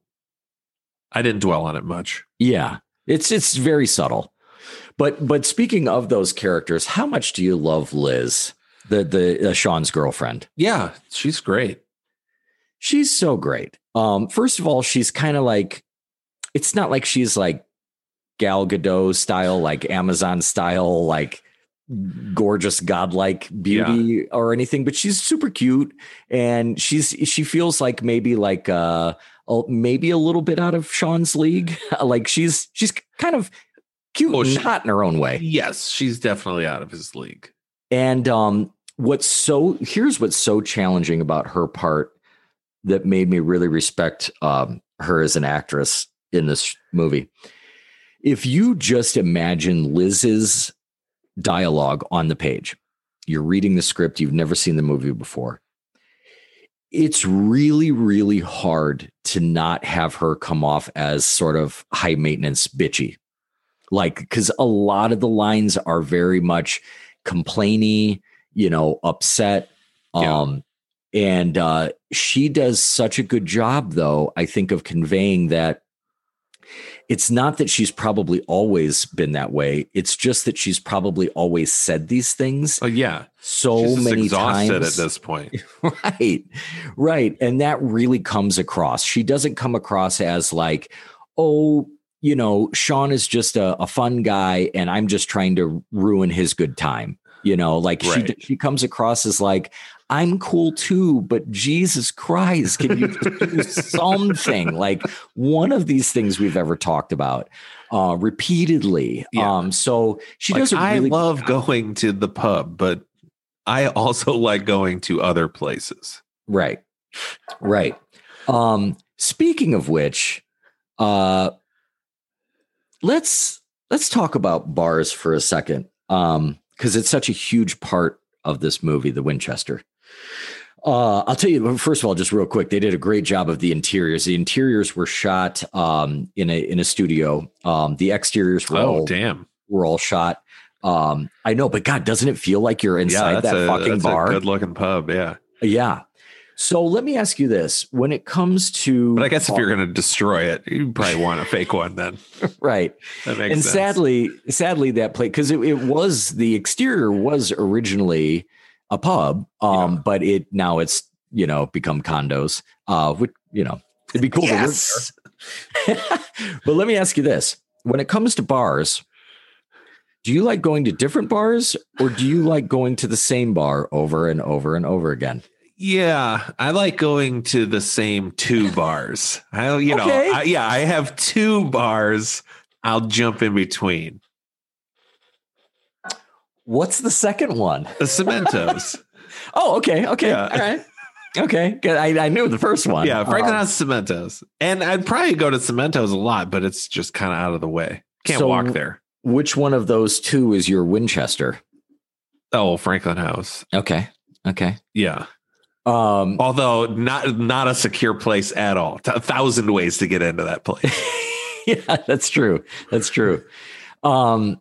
I didn't dwell on it much. Yeah. It's it's very subtle. But but speaking of those characters, how much do you love Liz, the the uh, Shaun's girlfriend? Yeah, she's great. She's so great. Um, first of all, she's kind of like, it's not like she's like Gal Gadot style, like Amazon style, like gorgeous godlike beauty or anything, but she's super cute and she's she feels like maybe like uh maybe a little bit out of Shaun's league. like she's she's kind of cute Oh, and she- hot in her own way. Yes, she's definitely out of his league. And um, what's so here's what's so challenging about her part that made me really respect um, her as an actress in this movie. If you just imagine Liz's dialogue on the page, you're reading the script, you've never seen the movie before. It's really, really hard to not have her come off as sort of high maintenance bitchy. Like, because a lot of the lines are very much complainy, you know, upset. Yeah. Um, and uh, she does such a good job, though, I think, of conveying that it's not that she's probably always been that way. It's just that she's probably always said these things Oh yeah, so she's many exhausted times. at this point. right right and that really comes across she doesn't come across as like oh you know Shaun is just a, a fun guy and i'm just trying to ruin his good time you know like Right. she she comes across as like i'm cool too but jesus christ can you do something like one of these things we've ever talked about uh repeatedly Yeah. um so she Like, does a I really I love going to the pub, but I also like going to other places. Right. Right. Um speaking of which, uh let's let's talk about bars for a second. Um cuz it's such a huge part of this movie, The Winchester. Uh, I'll tell you first of all, just real quick, they did a great job of the interiors. The interiors were shot um, in a in a studio. Um, the exteriors were Oh all damn! were all shot. Um, I know, but God, doesn't it feel like you're inside yeah, that a, fucking bar? good looking pub. Yeah, Yeah. So let me ask you this: when it comes to, but I guess if you're going to destroy it, you probably want a fake one. Then right, that makes sense. and sense. sadly, sadly, that place because it, it was the exterior was originally a pub, um, Yeah. but it now it's you know become condos. Uh, which you know it'd be cool yes. to live there. but let me ask you this: when it comes to bars, do you like going to different bars, or do you like going to the same bar over and over and over again? Yeah, I like going to the same two bars. I, you know, I, yeah, I have two bars. I'll jump in between What's the second one? the Cementos. Oh, okay, okay, Yeah. all right, okay. Good. I, I knew the first one. yeah, Franklin Um, has Cementos, and I'd probably go to Cementos a lot, but it's just kind of out of the way. Can't So- walk there. which one of those two is your Winchester? Oh, Franklin House. Okay, okay. Yeah, Um, although not not a secure place at all. A thousand ways to get into that place. yeah, that's true. That's true. Um,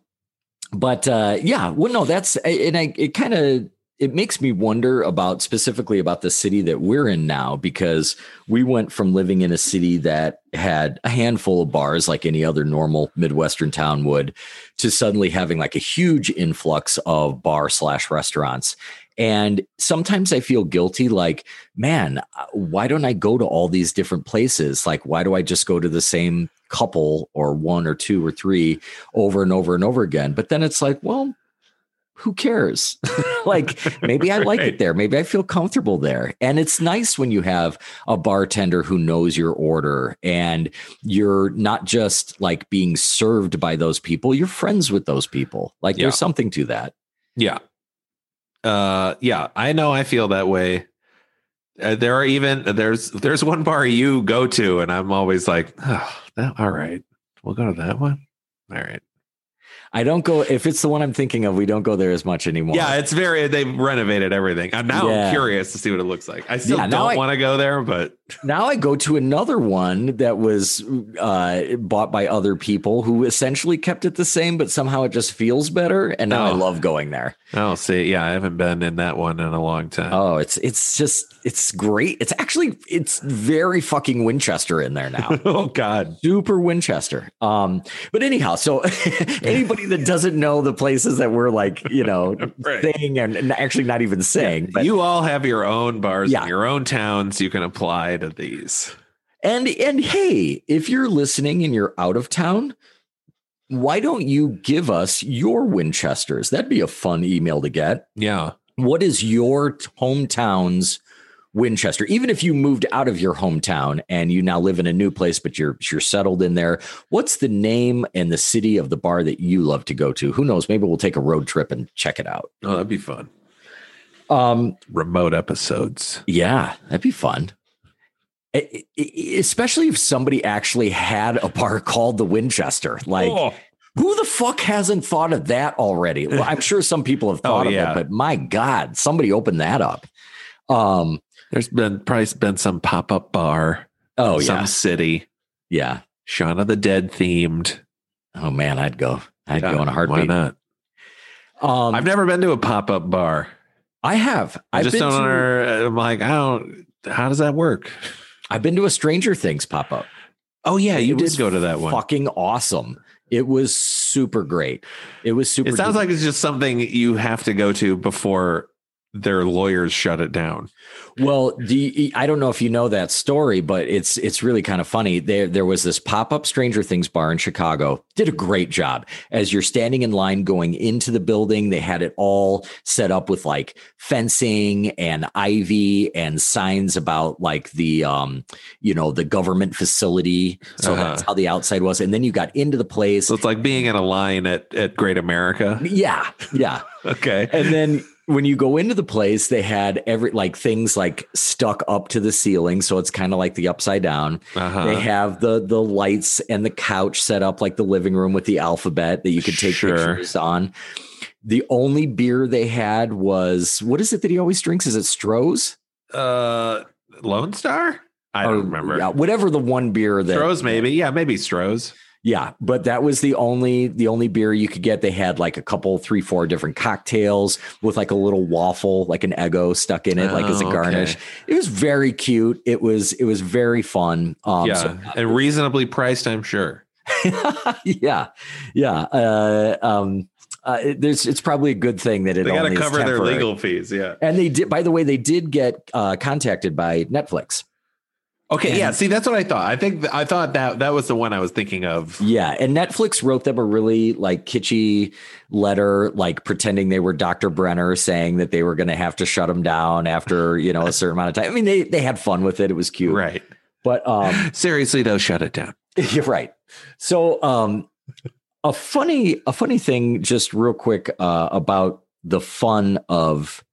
but uh, yeah, well, no, that's and I it kind of it makes me wonder about specifically about the city that we're in now because we went from living in a city that had a handful of bars like any other normal midwestern town would to suddenly having like a huge influx of bar slash restaurants. And sometimes i feel guilty like man uh, why don't i go to all these different places? Like why do i just go to the same couple or one or two or three over and over and over again but then it's like well who cares like maybe i like Right. it there maybe i feel comfortable there and it's nice when you have a bartender who knows your order and you're not just like being served by those people you're friends with those people like Yeah. there's something to that Yeah. Uh yeah, I know I feel that way. Uh, there are even there's there's one bar you go to and I'm always like, oh, that, all right. We'll go to that one. All right. i don't go if it's the one i'm thinking of we don't go there as much anymore Yeah, it's very they've renovated everything. And now Yeah. I'm now curious to see what it looks like. I still Yeah, don't I- want to go there, but now I go to another one that was uh, bought by other people who essentially kept it the same, but somehow it just feels better. And now I Oh. love going there. I'll see. Yeah, I haven't been in that one in a long time. Oh, it's it's just it's great. It's actually it's very fucking Winchester in there now. oh God. Super Winchester. Um, but anyhow, so anybody that doesn't know the places that we're like, you know, Right. saying and, actually not even saying, but you all have your own bars Yeah. in your own towns you can apply to these. And and hey, if you're listening and you're out of town, why don't you give us your Winchesters? That'd be a fun email to get. Yeah. What is your hometown's Winchester? Even if you moved out of your hometown and you now live in a new place, but you're you're settled in there, what's the name and the city of the bar that you love to go to? Who knows? Maybe we'll take a road trip and check it out. Oh, that'd be fun. Um, Remote episodes. Yeah, that'd be fun. Especially if somebody actually had a bar called the Winchester. Like, Oh. who the fuck hasn't thought of that already? Well, I'm sure some people have Oh, thought of yeah. it, but my God, somebody opened that up. Um, There's been probably been some pop up bar, oh some yeah, city, yeah. Shaun of the Dead themed. Oh man, I'd go. I'd Yeah, go in a heartbeat. Why heartbeat. not? Um, I've never been to a pop up bar. I have. I I've just don't. to, under- I'm like, I don't. How does that work? I've been to a Stranger Things pop up. Oh yeah, you did go to that one. Fucking awesome. It was super great. It was super. It sounds duper- like it's just something you have to go to before their lawyers shut it down. Well, do you, I don't know if you know that story, but it's it's really kind of funny. There there was this pop up Stranger Things bar in Chicago. Did a great job. As you're standing in line going into the building, they had it all set up with like fencing and ivy and signs about like the um you know the government facility. So Uh-huh. that's how the outside was. And then you got into the place. So it's like being in a line at at Great America. yeah, yeah. Okay. and then when you go into the place, they had every like things like stuck up to the ceiling, so it's kind of like the upside down. Uh-huh. They have the the lights and the couch set up like the living room with the alphabet that you could take Sure. pictures on. The only beer they had was what is it that he always drinks? Is it Stroh's? uh, Lone Star. I Or- don't remember. Yeah, whatever the one beer that Stroh's maybe. Yeah, maybe Stroh's. Yeah, but that was the only the only beer you could get. They had like a couple, three, four different cocktails with like a little waffle, like an Eggo stuck in it, like as a Oh, garnish. okay. It was very cute. It was it was very fun. Um, yeah, so- and reasonably priced, I'm sure. yeah, yeah. Uh, um, uh, it- there's it's probably a good thing that it They got to cover their legal fees. Yeah. And they did. By the way, they did get uh, contacted by Netflix. Okay, And- yeah. See, that's what I thought. I think I thought that that was the one I was thinking of. Yeah, and Netflix wrote them a really like kitschy letter, like pretending they were Dr. Brenner, saying that they were going to have to shut him down after you know a certain amount of time. I mean, they they had fun with it; it was cute, Right. But um, Seriously, though, shut it down. you're right. So, um, a funny a funny thing, just real quick uh, about the fun of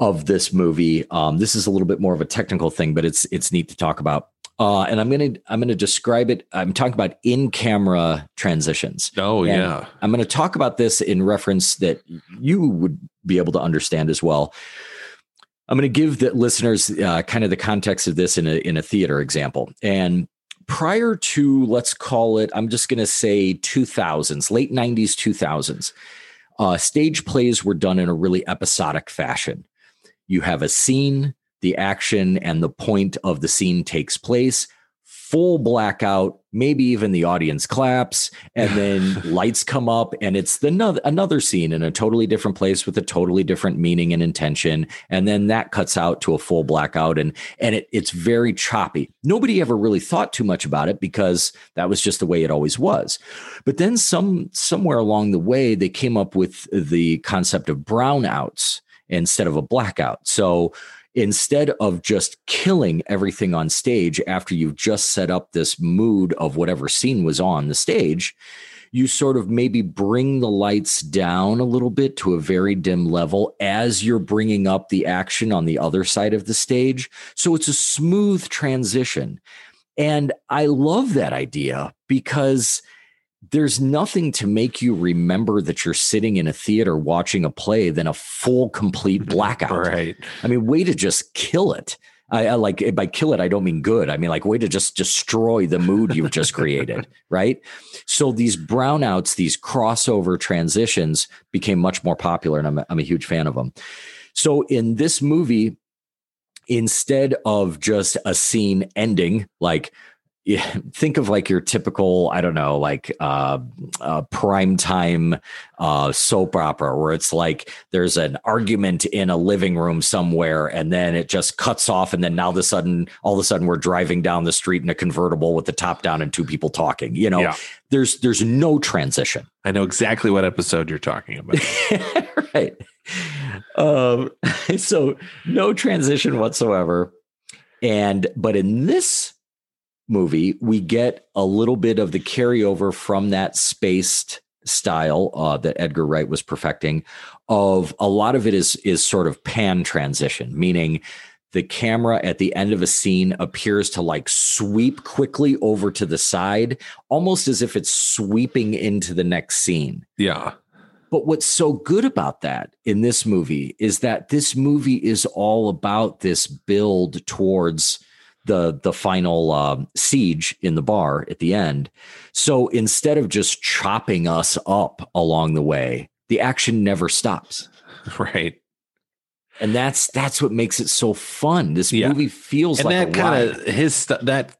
of this movie. Um, this is a little bit more of a technical thing, but it's it's neat to talk about. Uh, and I'm gonna I'm gonna describe it. I'm talking about in camera transitions. Oh And yeah. I'm going to talk about this in reference that you would be able to understand as well. I'm going to give the listeners uh, kind of the context of this in a in a theater example. And prior to let's call it, I'm just going to say 2000s, late 90s, 2000s. Uh, stage plays were done in a really episodic fashion. You have a scene, the action and the point of the scene takes place. Full blackout, maybe even the audience claps, and then lights come up, and it's the no- another scene in a totally different place with a totally different meaning and intention, and then that cuts out to a full blackout, and and it, it's very choppy. Nobody ever really thought too much about it because that was just the way it always was. But then some somewhere along the way, they came up with the concept of brownouts instead of a blackout. So instead of just killing everything on stage after you've just set up this mood of whatever scene was on the stage, you sort of maybe bring the lights down a little bit to a very dim level as you're bringing up the action on the other side of the stage. So it's a smooth transition. And I love that idea because there's nothing to make you remember that you're sitting in a theater watching a play than a full, complete blackout. Right. I mean, way to just kill it. I, I like by kill it, I don't mean good. I mean like way to just destroy the mood you've just created, right? So these brownouts, these crossover transitions became much more popular, and I'm a, I'm a huge fan of them. So in this movie, instead of just a scene ending, like yeah, think of like your typical, I don't know, like uh, uh prime time uh soap opera where it's like there's an argument in a living room somewhere and then it just cuts off and then now all of a sudden all of a sudden we're driving down the street in a convertible with the top down and two people talking. You know, Yeah. there's there's no transition. I know exactly what episode you're talking about. right. Um, so no transition whatsoever. And but in this movie, we get a little bit of the carryover from that Spaced style uh, that Edgar Wright was perfecting. Of a lot of it is is sort of pan transition, meaning the camera at the end of a scene appears to like sweep quickly over to the side, almost as if it's sweeping into the next scene. yeah. But what's so good about that in this movie is that this movie is all about this build towards the the final um, siege in the bar at the end. So instead of just chopping us up along the way, the action never stops, Right. and that's that's what makes it so fun. This Yeah. movie feels and like that a kind of his st- that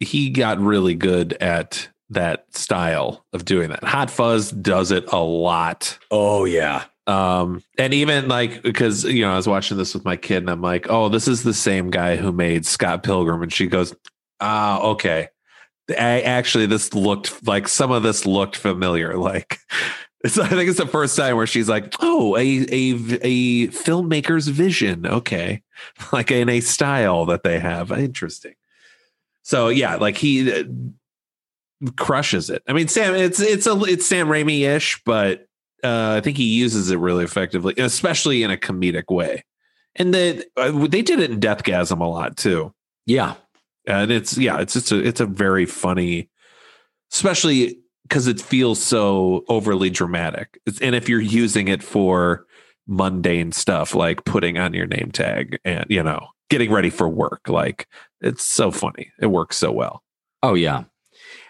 he got really good at that style of doing that. Hot Fuzz does it a lot. Oh yeah, Um, and even like because you know, I was watching this with my kid, and I'm like, oh, this is the same guy who made Scott Pilgrim, and she goes, ah, okay. I actually this looked like some of this looked familiar. Like I think it's the first time where she's like, oh, a a a filmmaker's vision. Okay. Like in a style that they have. Interesting. So yeah, like he uh, crushes it. I mean, Sam, it's it's a it's Sam Raimi ish, but uh, I think he uses it really effectively, especially in a comedic way. And the, uh, they did it in Deathgasm a lot too. yeah, And it's yeah, it's just a it's a very funny, especially because it feels so overly dramatic. It's, and if you're using it for mundane stuff like putting on your name tag and you know getting ready for work, like it's so funny. It works so well. Oh yeah.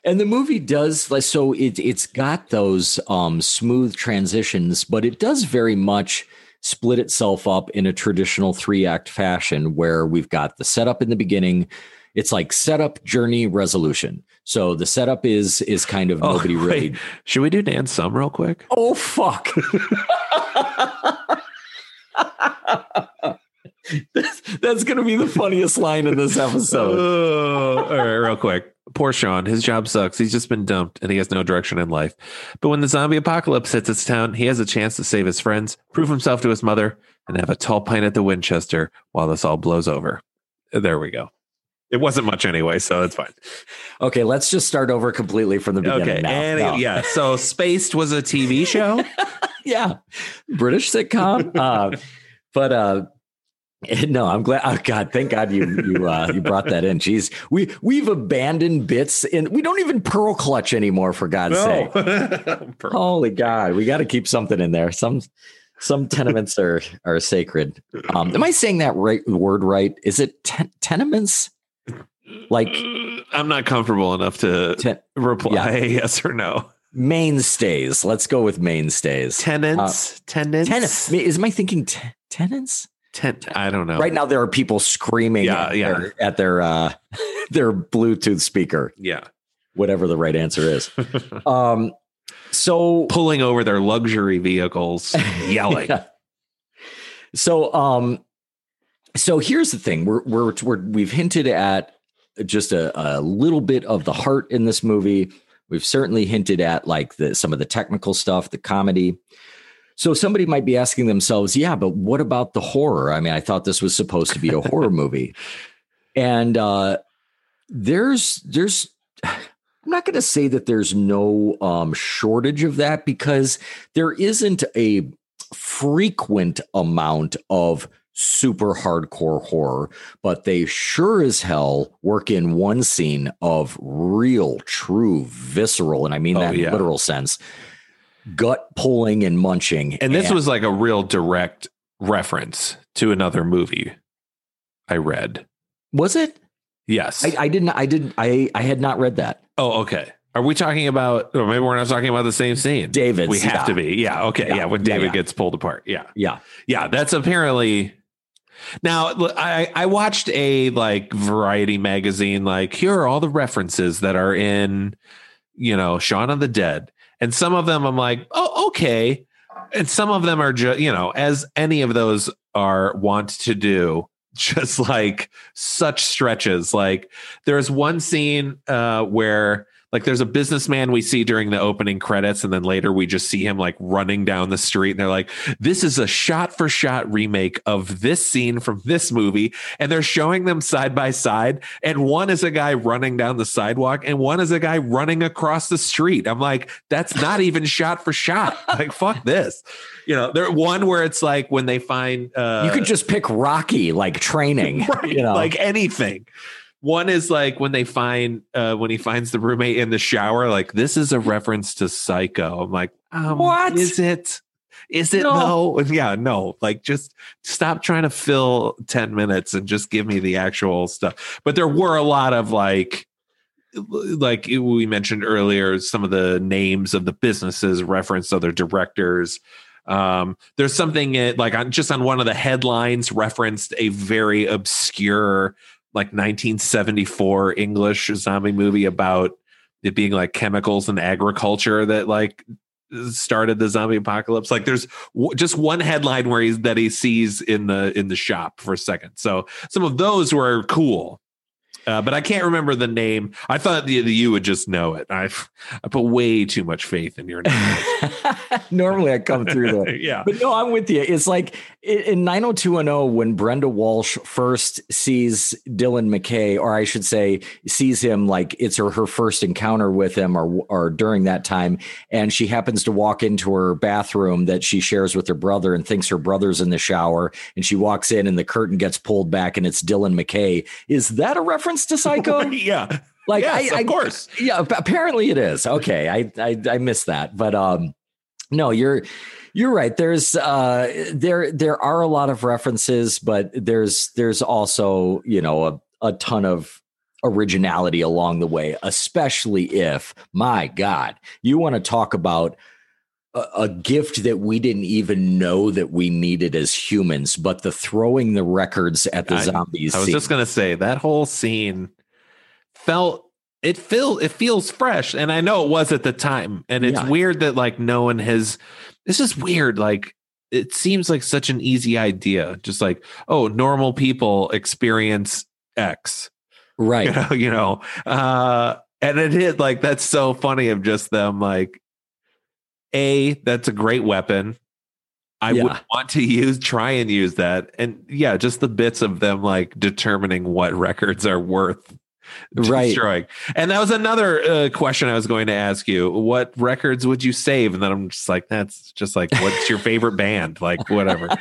And the movie does like so it it's got those um smooth transitions, but it does very much split itself up in a traditional three act fashion where we've got the setup in the beginning. It's like setup, journey, resolution. So the setup is is kind of Oh, nobody really wait. Should we do Dan Sum real quick? Oh fuck. that's, that's going to be the funniest line in this episode. Oh, all right, real quick. Poor Shaun. His job sucks. He's just been dumped and he has no direction in life. But when the zombie apocalypse hits his town, he has a chance to save his friends, prove himself to his mother, and have a tall pint at the Winchester while this all blows over. There we go. It wasn't much anyway, so it's fine. Okay, let's just start over completely from the beginning. Okay. now. And No. yeah, so Spaced was a TV show. yeah, British sitcom. uh, but uh, no, I'm glad. Oh God, thank God you you uh, you brought that in. Jeez, we we've abandoned bits, and we don't even pearl clutch anymore. For God's sake, holy God, we got to keep something in there. Some some tenements are are sacred. Um, am I saying that right word right? Is it ten- tenements? Like I'm not comfortable enough to ten- reply yes or no. mainstays. Let's go with mainstays. Tenants, tenants, Tenants. Is my thinking te- tenants? Ten, I don't know. Right now, there are people screaming Yeah, at, yeah. Their, at their uh, their Bluetooth speaker, Yeah. whatever the right answer is. Um, so Pulling over their luxury vehicles, yelling. Yeah. So um, so here's the thing: we're we're, we're we've hinted at just a, a little bit of the heart in this movie. We've certainly hinted at like the some of the technical stuff, the comedy. So somebody might be asking themselves, yeah, but what about the horror? I mean, I thought this was supposed to be a horror movie. And uh there's there's I'm not going to say that there's no um shortage of that because there isn't a frequent amount of super hardcore horror, but they sure as hell work in one scene of real, true, visceral, and I mean Oh, that in yeah. literal sense, gut pulling and munching. And this was like a real direct reference to another movie I read. was it? Yes. I, I didn't. I didn't. I I had not read that. oh, okay. Are we talking about, or maybe we're not talking about the same scene? David. We have yeah. to be. Yeah. Okay. Yeah. Yeah. when David yeah. gets pulled apart. Yeah. Yeah. Yeah. That's apparently. Now, I, I watched a like variety magazine, like, here are all the references that are in, you know, Shaun of the Dead. And some of them I'm like, oh, okay. And some of them are just, you know, as any of those are want to do, just like such stretches. Like there's one scene uh where like there's a businessman we see during the opening credits and then later we just see him like running down the street and they're like this is a shot for shot remake of this scene from this movie and they're showing them side by side and one is a guy running down the sidewalk and one is a guy running across the street i'm like that's not even shot for shot like fuck this you know there one where it's like when they find uh you could just pick Rocky like training. right, You know, like anything. One is like when they find uh when he finds the roommate in the shower, like this is a reference to Psycho. I'm like, um, What? is it? Is it No. Yeah, no. Like just stop trying to fill 10 minutes and just give me the actual stuff. But there were a lot of like like we mentioned earlier, some of the names of the businesses referenced other directors. Um, there's something it, like on just on one of the headlines referenced a very obscure like 1974 English zombie movie about it being like chemicals and agriculture that like started the zombie apocalypse. Like there's w- just one headline where he's that he sees in the in the shop for a second. So some of those were cool. Uh, but I can't remember the name. I thought the, the you would just know it. I I put way too much faith in your name. normally I come through the yeah. But no, I'm with you. It's like in- in 90210 when Brenda Walsh first sees Dylan McKay, or I should say, sees him like it's her, her first encounter with him, or or during that time, and she happens to walk into her bathroom that she shares with her brother and thinks her brother's in the shower, and she walks in and the curtain gets pulled back and it's Dylan McKay. Is that a reference to Psycho? yeah. Like, yes, I, of I- course. yeah, apparently it is. Okay, I I, I missed that, but um, no, you're you're right. There's uh there there are a lot of references, but there's there's also you know a a ton of originality along the way, especially if my God, you want to talk about. A, a gift that we didn't even know that we needed as humans, but the throwing the records at the I- zombies. I was scene. just gonna say that whole scene felt it feel it feels fresh, and I know it was at the time, and it's Yeah. weird that like no one has. It's just weird, like it seems like such an easy idea. Just like, oh, normal people experience X. Right. You know, you know. Uh and it is like that's so funny of just them like a that's a great weapon. I Yeah. would want to use try and use that. And yeah just the bits of them like determining what records are worth Right. destroying and that was another uh, question i was going to ask you what records would you save and then i'm just like that's just like what's your favorite band like whatever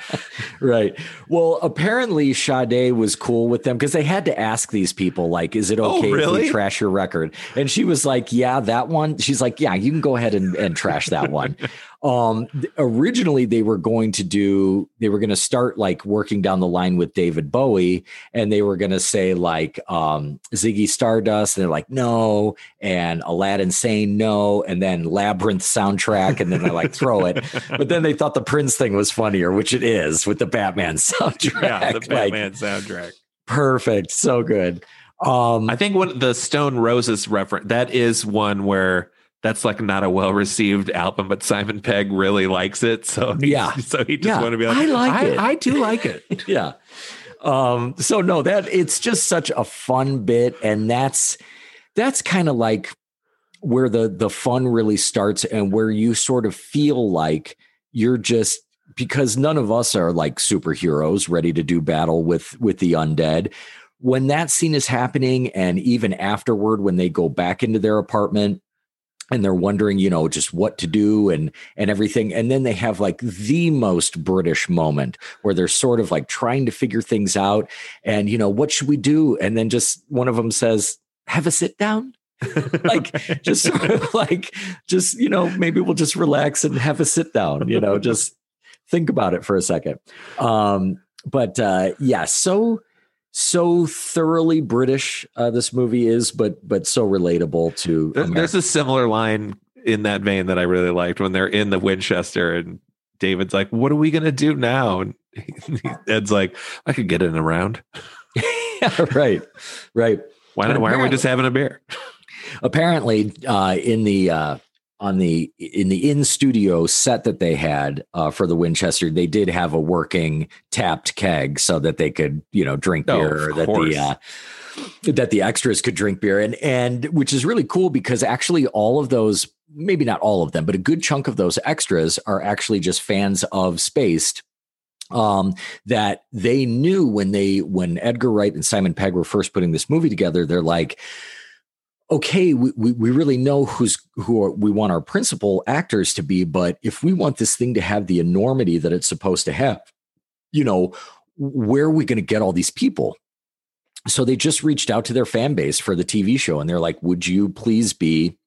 Right. Well, apparently Sade was cool with them because they had to ask these people, like, is it Oh, okay if we trash your record? And she was like, Yeah, that one. She's like, Yeah, you can go ahead and, and trash that one. um th- originally they were going to do they were going to start like working down the line with David Bowie and they were going to say like um Ziggy Stardust and they're like no and Aladdin Sane no and then Labyrinth soundtrack and then they like throw it. But then they thought the Prince thing was funnier which it is with the Batman soundtrack. Yeah the Like, batman soundtrack. perfect so good. Um I think when the Stone Roses reference that is one where that's like not a well received album, but Simon Pegg really likes it. So he- Yeah. so he just Yeah. want to be like, I like I, it." I do like it. yeah. Um, so no, that it's just such a fun bit, and that's that's kind of like where the the fun really starts, and where you sort of feel like you're just because none of us are like superheroes ready to do battle with with the undead. When that scene is happening, and even afterward, when they go back into their apartment and they're wondering, you know, just what to do and and everything, and then they have like the most British moment where they're sort of like trying to figure things out and you know what should we do? And then just one of them says have a sit down. Like just sort of like just you know maybe we'll just relax and have a sit down you know just think about it for a second. Um but uh yeah so so thoroughly british uh this movie is but but so relatable to America. There's a similar line in that vein that I really liked when they're in the Winchester and David's like, "What are we gonna do now?" And Ed's like, "I could get in a round. yeah, right right Why not? Why aren't we just having a beer?" apparently uh in the uh on the in the in studio set that they had uh, for the Winchester, they did have a working tapped keg so that they could, you know, drink Oh, beer. that course. the uh, that the extras could drink beer, and and which is really cool because actually all of those, maybe not all of them, but a good chunk of those extras are actually just fans of Spaced um, that they knew when they when Edgar Wright and Simon Pegg were first putting this movie together. They're like, okay, we, we, we really know who's who are, we want our principal actors to be, but if we want this thing to have the enormity that it's supposed to have, you know, where are we going to get all these people? So they just reached out to their fan base for the TV show, and they're like, "Would you please be?"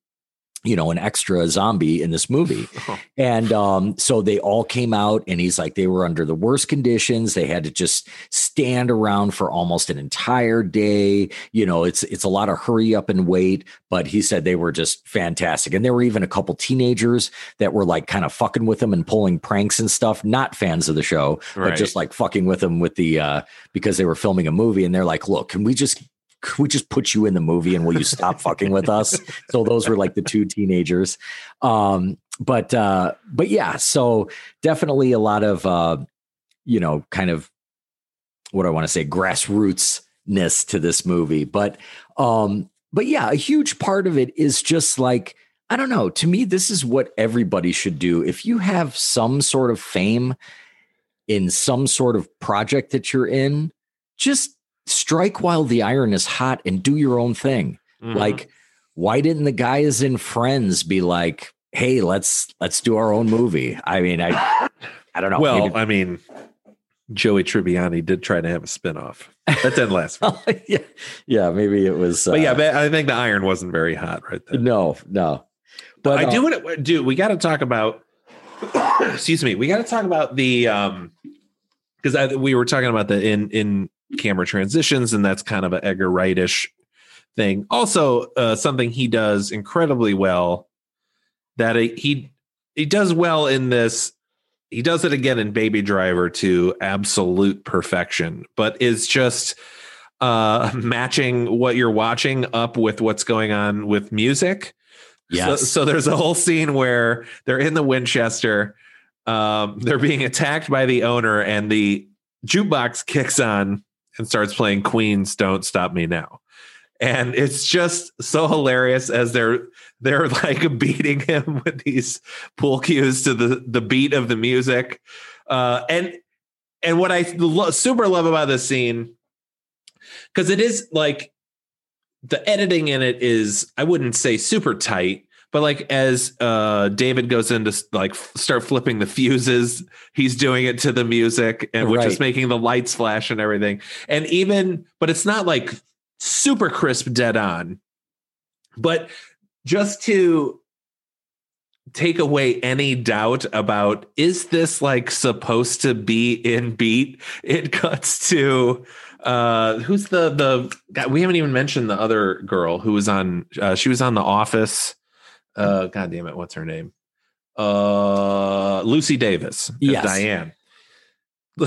You know an extra zombie in this movie Oh. and um, so they all came out, and he's like, they were under the worst conditions. They had to just stand around for almost an entire day. You know, it's it's a lot of hurry up and wait. But he said they were just fantastic, and there were even a couple teenagers that were like kind of fucking with him and pulling pranks and stuff. Not fans of the show, but just like fucking with him with the uh, because they were filming a movie, and they're like, look, can we just we just put you in the movie and will you stop fucking with us? So those were like the two teenagers. Um, but uh, but yeah, so definitely a lot of uh, you know, kind of what I want to say, grassrootsness to this movie. But um, but yeah, a huge part of it is just like, I don't know, to me, this is what everybody should do. If you have some sort of fame in some sort of project that you're in, just strike while the iron is hot and do your own thing. Mhm. Like, why didn't the guys in Friends be like, "Hey, let's let's do our own movie"? I mean, I I don't know. well, maybe- I mean, Joey Tribbiani did try to have a spinoff. That didn't last. yeah, yeah, maybe it was. but yeah, uh, but I think the iron wasn't very hot right there. no, no. But I uh, do want to do. We got to talk about. excuse me. We got to talk about the um because we were talking about the in in camera transitions, and that's kind of an Edgar Wrightish thing. Also, uh, something he does incredibly well. That he he, does well in this. He does it again in Baby Driver to absolute perfection, but is just uh matching what you're watching up with what's going on with music. Yes. So, so there's a whole scene where they're in the Winchester um, they're being attacked by the owner, and the jukebox kicks on and starts playing Queen's "Don't Stop Me Now." and it's just so hilarious as they're they're like beating him with these pool cues to the the beat of the music uh and and what i lo- super love about this scene because it is like the editing in it is i wouldn't say super tight but like as uh david goes in to like start flipping the fuses he's doing it to the music and which Right. is making the lights flash and everything. And even but it's not like super crisp dead on. But just to take away any doubt about is this like supposed to be in beat? It cuts to uh who's the the God, we haven't even mentioned the other girl who was on uh, she was on the office uh god damn it what's her name uh lucy davis Yes. diane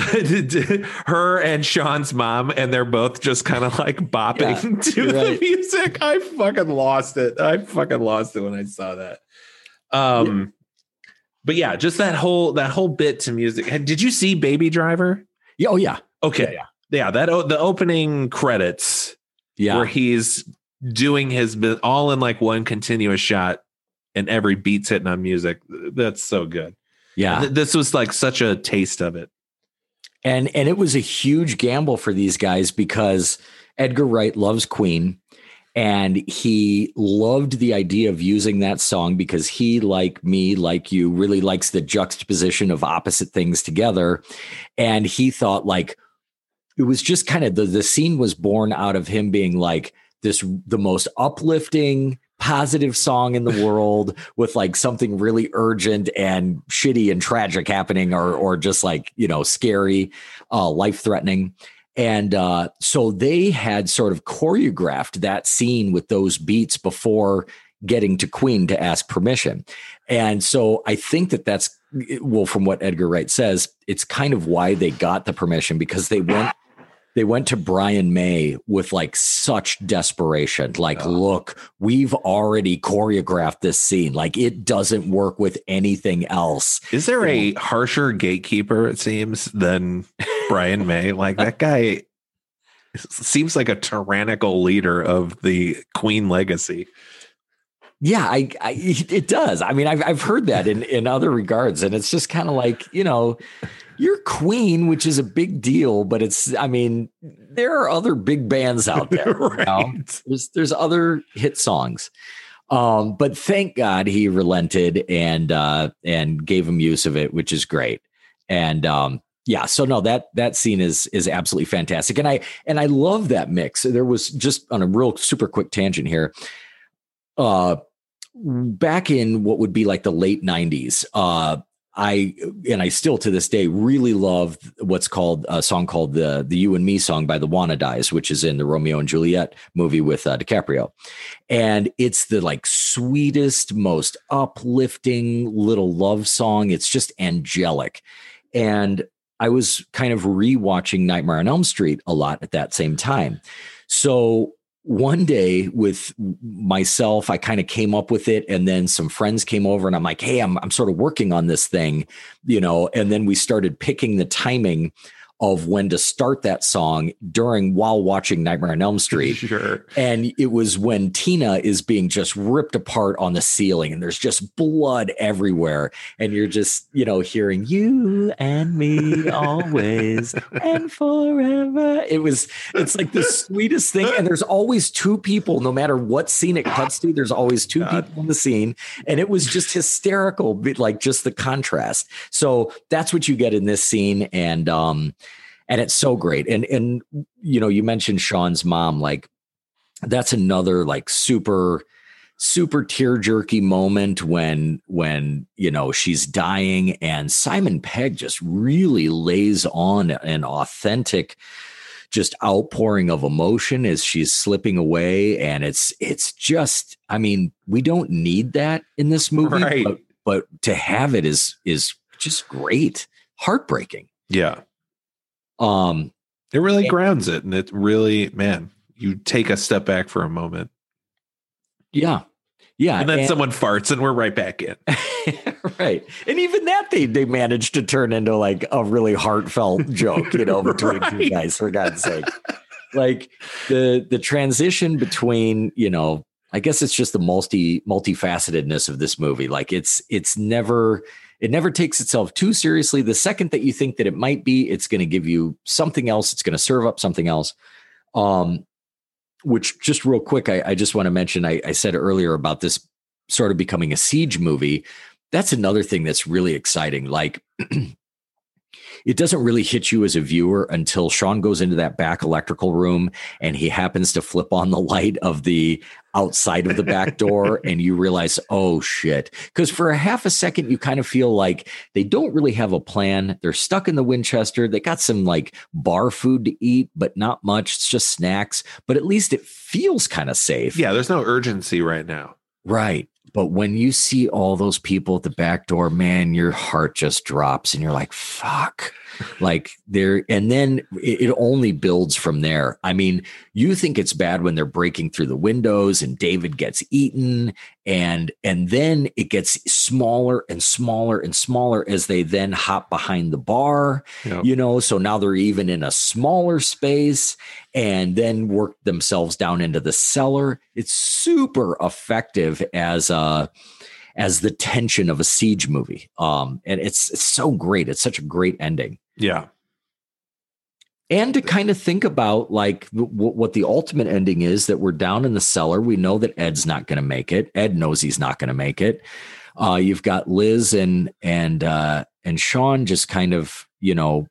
her and Shaun's mom, and they're both just kind of like bopping to the music. I fucking lost it. I fucking lost it when I saw that. Um, but yeah, just that whole that whole bit to music. Did you see Baby Driver? Yeah, oh yeah, Okay, Yeah, yeah, that o- the opening credits yeah. where he's doing his all in like one continuous shot, and every beat's hitting on music. That's so good. yeah. Th- This was like such a taste of it. and and it was a huge gamble for these guys because Edgar Wright loves Queen and he loved the idea of using that song because he like me like you really likes the juxtaposition of opposite things together and he thought like it was just kind of the the scene was born out of him being like this the most uplifting positive song in the world with like something really urgent and shitty and tragic happening or or just like you know scary uh life threatening and uh so they had sort of choreographed that scene with those beats before getting to queen to ask permission. And so i think that that's well from what edgar wright says it's kind of why they got the permission because they went they went to Brian May with like such desperation. Like, Oh. look, we've already choreographed this scene. Like, it doesn't work with anything else. Is there a harsher gatekeeper, it seems, than Brian May? Like that guy seems like a tyrannical leader of the Queen legacy. Yeah, I, I it does. I mean, I've I've heard that in in other regards, and it's just kind of like you know, you're queen, which is a big deal, but it's. I mean, there are other big bands out there. know? there's there's other hit songs um but thank god he relented and uh and gave him use of it which is great and um yeah so no that that scene is is absolutely fantastic and i and i love that mix there was just on a real super quick tangent here uh back in what would be like the late 90s uh I and I still to this day really love what's called a song called the the You and Me song by the Wannadies, which is in the Romeo and Juliet movie with uh, DiCaprio, and it's the like sweetest, most uplifting little love song. It's just angelic, and I was kind of rewatching Nightmare on Elm Street a lot at that same time, so one day with myself, I kind of came up with it, and then some friends came over, and I'm like, "Hey, I'm I'm sort of working on this thing, you know." And then we started picking the timing of when to start that song during while watching Nightmare on Elm Street. Sure. And it was when Tina is being just ripped apart on the ceiling and there's just blood everywhere. And you're just, you know, hearing you and me always and forever. It was, it's like the sweetest thing. And there's always two people, no matter what scene it cuts to, there's always two God. people in the scene. And it was just hysterical, like just the contrast. So that's what you get in this scene. And, um, and it's so great. And and you know, you mentioned Shaun's mom, like that's another like super super tear jerky moment when when you know she's dying and Simon Pegg just really lays on an authentic just outpouring of emotion as she's slipping away and it's it's just I mean we don't need that in this movie Right. but, but to have it is is just great heartbreaking Yeah. Um It really grounds it. And it really, man, you take a step back for a moment. Yeah. Yeah, and then and- someone farts, and we're right back in. right. And even that they they managed to turn into like a really heartfelt joke, you know, between two guys, for God's sake. Like the the transition between, you know, I guess it's just the multi multifacetedness of this movie. Like it's it's never it never takes itself too seriously. The second that you think that it might be, it's going to give you something else. It's going to serve up something else. Um, which just real quick, I, I just want to mention. I, I said earlier about this sort of becoming a siege movie. That's another thing that's really exciting. Like it doesn't really hit you as a viewer until Shaun goes into that back electrical room and he happens to flip on the light of the outside of the back door and you realize, oh shit. Because for a half a second, you kind of feel like they don't really have a plan. They're stuck in the Winchester. They got some like bar food to eat, but not much. It's just snacks, but at least it feels kind of safe. Yeah, there's no urgency right now. Right. But when you see all those people at the back door, man, your heart just drops and you're like, fuck. Like there, and then it, it only builds from there. I mean, you think it's bad when they're breaking through the windows and David gets eaten, and and then it gets smaller and smaller and smaller as they then hop behind the bar Yep. you know? So now they're even in a smaller space and then work themselves down into the cellar. It's super effective as uh as the tension of a siege movie. Um and it's it's so great. It's such a great ending Yeah. and to kind of think about like w- what the ultimate ending is that we're down in the cellar we know that ed's not going to make it. Ed knows he's not going to make it. Uh, you've got liz and and uh, and Shaun just kind of you know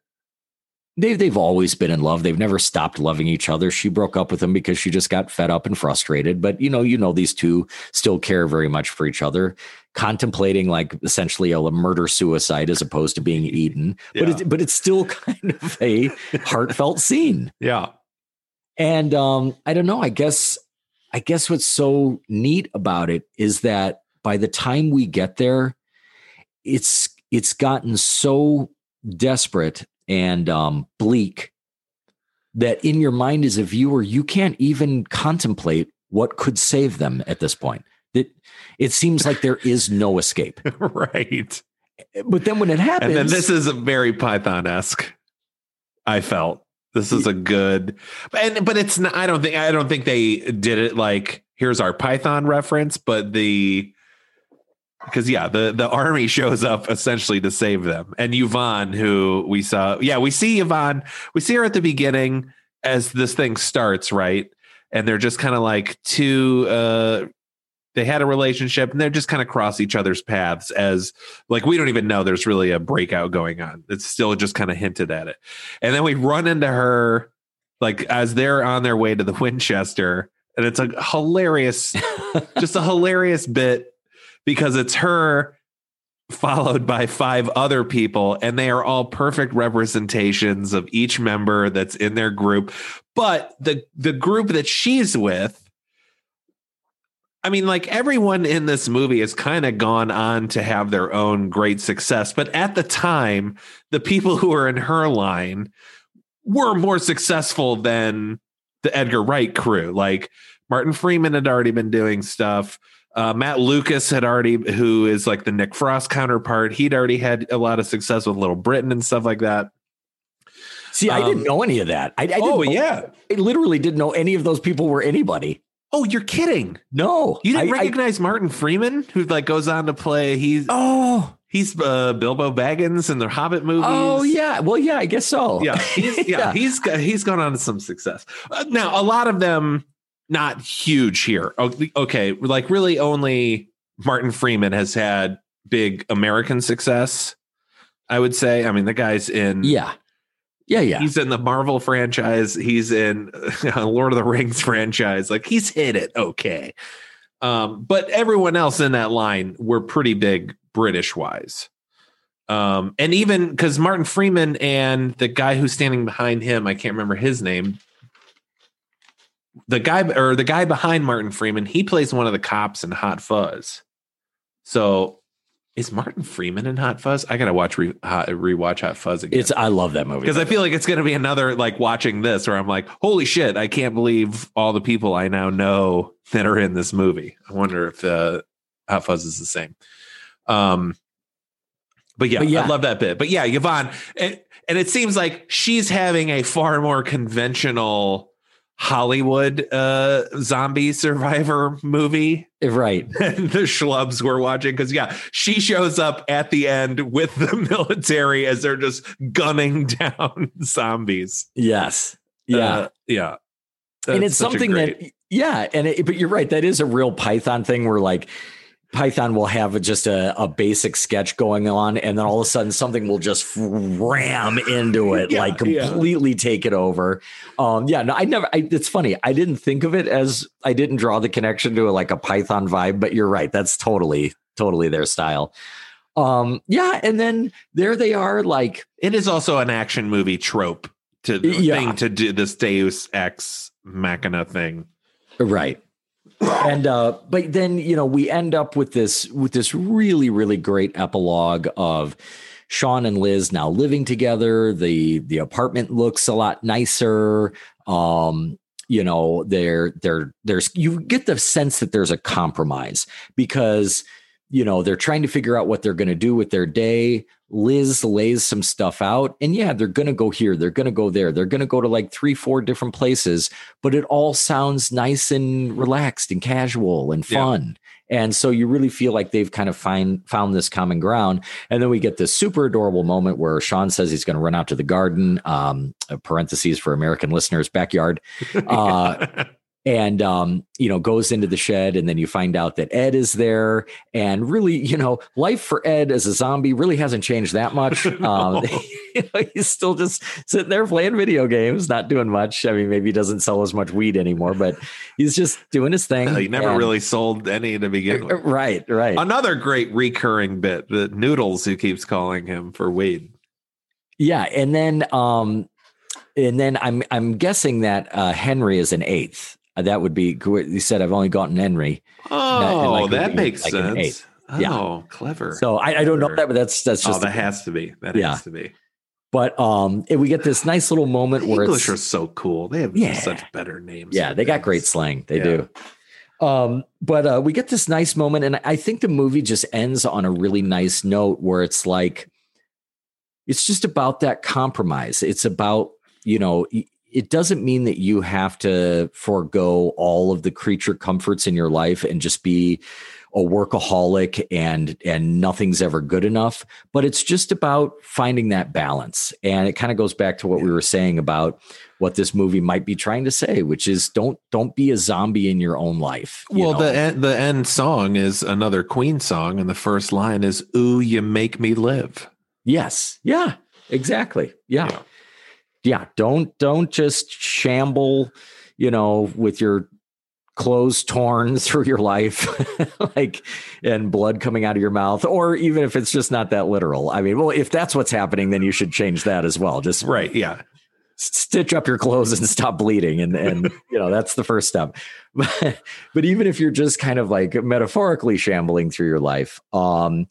they've they've always been in love. They've never stopped loving each other. She broke up with him because she just got fed up and frustrated. But you know you know these two still care very much for each other contemplating like essentially a murder suicide as opposed to being eaten but it, but it's still kind of a heartfelt scene. Yeah. and um i don't know i guess i guess what's so neat about it is that by the time we get there it's it's gotten so desperate and um bleak that in your mind as a viewer you can't even contemplate what could save them at this point it seems like there is no escape right. but then when it happens And then this is a very Python esque. I felt this is a good, and but it's not. I don't think I don't think they did it like here's our Python reference, but the because yeah, the the army shows up essentially to save them, and Yvonne, who we saw, yeah, we see Yvonne, we see her at the beginning as this thing starts, right, and they're just kind of like two. uh they had a relationship and they're just kind of cross each other's paths as like we don't even know there's really a breakout going on. It's still just kind of hinted at it. And then we run into her like as they're on their way to the Winchester and it's a hilarious just a hilarious bit because it's her followed by five other people and they are all perfect representations of each member that's in their group but the the group that she's with I mean, like everyone in this movie has kind of gone on to have their own great success. But at the time, the people who are in her line were more successful than the Edgar Wright crew. Like Martin Freeman had already been doing stuff. Uh, Matt Lucas had already, who is like the Nick Frost counterpart, he'd already had a lot of success with Little Britain and stuff like that. see i didn't um, know any of that i, I oh, yeah. i literally didn't know any of those people were anybody Oh, you're kidding. no You didn't I- I- recognize Martin Freeman, who like goes on to play, he's oh He's uh, Bilbo Baggins in the Hobbit movies. Oh yeah, well yeah, I guess so. yeah, he's, yeah, Yeah. he's got- he's gone on to some success. Uh, now, a lot of them not huge here. Okay, like really only Martin Freeman has had big American success. I would say. I mean, the guy's in. yeah, yeah, yeah. He's in the Marvel franchise. He's in uh, Lord of the Rings franchise. Like he's hit it okay. Um, but everyone else in that line were pretty big British wise. Um, and even because Martin Freeman and the guy who's standing behind him, I can't remember his name. The guy or the guy behind Martin Freeman, he plays one of the cops in Hot Fuzz. So is Martin Freeman in Hot Fuzz? I gotta watch re, hot, rewatch Hot Fuzz again. It's I love that movie because I feel like it's gonna be another like watching this where I'm like, holy shit, I can't believe all the people I now know that are in this movie. I wonder if uh, Hot Fuzz is the same. Um, but yeah, But yeah. I love that bit. But yeah, Yvonne, and, and it seems like she's having a far more conventional Hollywood uh zombie survivor movie right. the schlubs we're watching. Because yeah, she shows up at the end with the military as they're just gunning down zombies. Yes. Yeah. Uh, yeah. and it's something great- that yeah and it, but you're right that is a real python thing where like python will have just a, a basic sketch going on and then all of a sudden something will just ram into it Yeah, like yeah. completely take it over um yeah no i never I, it's funny i didn't think of it as i didn't draw the connection to a, like a python vibe but you're right that's totally totally their style um yeah and then there they are like it is also an action movie trope to Yeah. thing to do this Deus Ex Machina thing. Right. And uh but then you know we end up with this with this really really great epilogue of Shaun and Liz now living together. The the apartment looks a lot nicer. Um you know there there there's you get the sense that there's a compromise because you know they're trying to figure out what they're going to do with their day liz lays some stuff out and yeah they're going to go here they're going to go there they're going to go to like three four different places but it all sounds nice and relaxed and casual and Yeah. fun. And so you really feel like they've kind of find found this common ground. And then we get this super adorable moment where Shaun says he's going to run out to the garden um parentheses for american listeners backyard. Uh and um, you know goes into the shed and then you find out that ed is there. And really you know life for ed as a zombie really hasn't changed that much. Um, you know, he's still just sitting there playing video games not doing much. I mean maybe he doesn't sell as much weed anymore but he's just doing his thing he never and- really sold any to begin with. right right. Another great recurring bit, the Noodles who keeps calling him for weed. yeah and then um and then i'm i'm guessing that uh henry is an eighth. Uh, that would be great. you said i've only gotten henry Oh, like that makes like sense. Oh, Yeah. clever. so i, I don't know that but that's that's oh, just that has to be. That Yeah. has to be. But um, we get this nice little moment The where English are so cool. They have Yeah. such better names. yeah, they got great slang. They Yeah. do. Um, but uh, we get this nice moment, and I think the movie just ends on a really nice note where it's like, it's just about that compromise. It's about you know, it doesn't mean that you have to forego all of the creature comforts in your life and just be a workaholic and and nothing's ever good enough but it's just about finding that balance and it kind of goes back to what we were saying about what this movie might be trying to say which is don't don't be a zombie in your own life you Well, know? the end, the end song is another Queen song, and the first line is "Ooh, you make me live." yes yeah exactly yeah. Yeah. Yeah don't don't just shamble you know with your clothes torn through your life like and blood coming out of your mouth or even if it's just not that literal i mean well if that's what's happening then you should change that as well just Right? Yeah. stitch up your clothes and stop bleeding and and you know that's the first step but, but even if you're just kind of like metaphorically shambling through your life um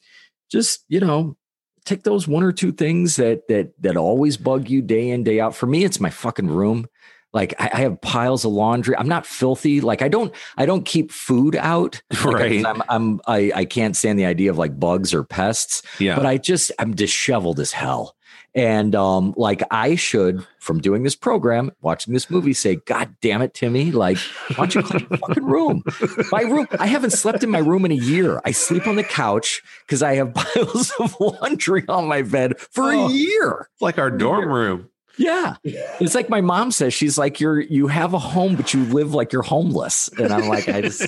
just you know take those one or two things that that that always bug you day in day out for me it's my fucking room like I, I have piles of laundry i'm not filthy like i don't i don't keep food out like, Right. i'm i'm I, I can't stand the idea of like bugs or pests Yeah. but I just I'm disheveled as hell. And um, like I should, from doing this program, watching this movie, say, God damn it, Timmy, like, why don't you clean your fucking room? My room, I haven't slept in my room in a year. I sleep on the couch because I have piles of laundry on my bed for Oh. a year. It's like our dorm room. Yeah. It's like my mom says, she's like, You're you have a home, but you live like you're homeless. And I'm like, I just,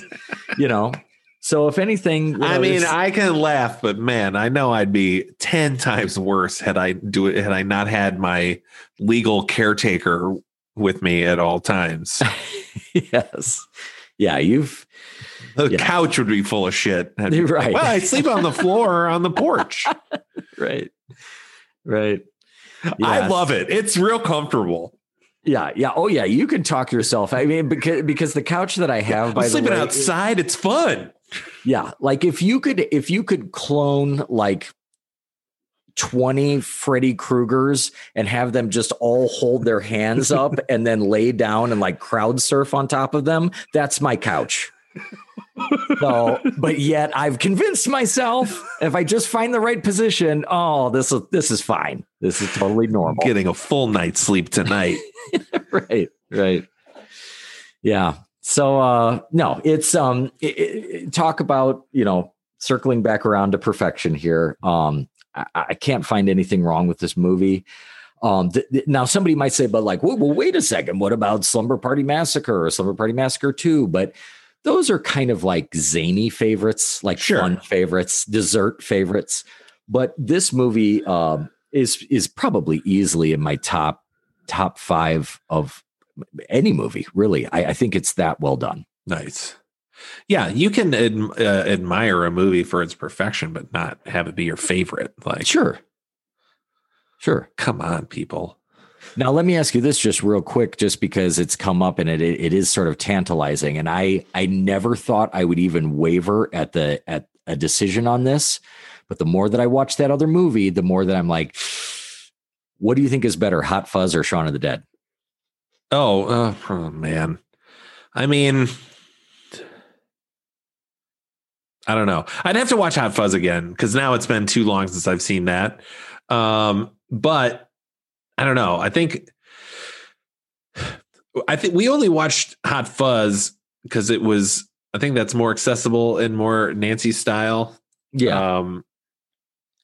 you know. So if anything, you I mean, I can laugh, but man, I know I'd be ten times worse had I do it had I not had my legal caretaker with me at all times. yes. Yeah, you've The Yeah. couch would be full of shit. Be right. Well, I sleep on the floor or on the porch. right. Right. I love it. It's real comfortable. Yeah, yeah. Oh, yeah. You can talk yourself. I mean, because because the couch that I have, by I'm sleeping way, outside. It's fun. Yeah, like if you could if you could clone like 20 Freddy Kruegers and have them just all hold their hands up and then lay down and like crowd surf on top of them, that's my couch. so, but yet I've convinced myself if I just find the right position, oh, this is this is fine. This is totally normal. Getting a full night's sleep tonight. right, right. Yeah. So uh no, it's um it, it, talk about, you know, circling back around to perfection here. Um I, I can't find anything wrong with this movie. Um, th- th- now somebody might say, but like, well, well, wait a second, what about Slumber Party Massacre or Slumber Party Massacre 2? But those are kind of like zany favorites, like Sure. fun favorites, dessert favorites. But this movie um, is is probably easily in my top top five of any movie. Really, I, I think it's that well done. Nice. Yeah, you can adm- uh, admire a movie for its perfection, but not have it be your favorite. Like, Sure, sure. come on, people. Now, let me ask you this just real quick, just because it's come up and it it is sort of tantalizing, and I I never thought I would even waver at the at a decision on this, but the more that I watch that other movie, the more that I'm like, what do you think is better, Hot Fuzz or Shaun of the Dead? Oh, uh, oh man. I mean, I don't know. I'd have to watch Hot Fuzz again because now it's been too long since I've seen that. Um, but I don't know. I think I think we only watched Hot Fuzz because it was. I think that's more accessible and more Nancy style. Um,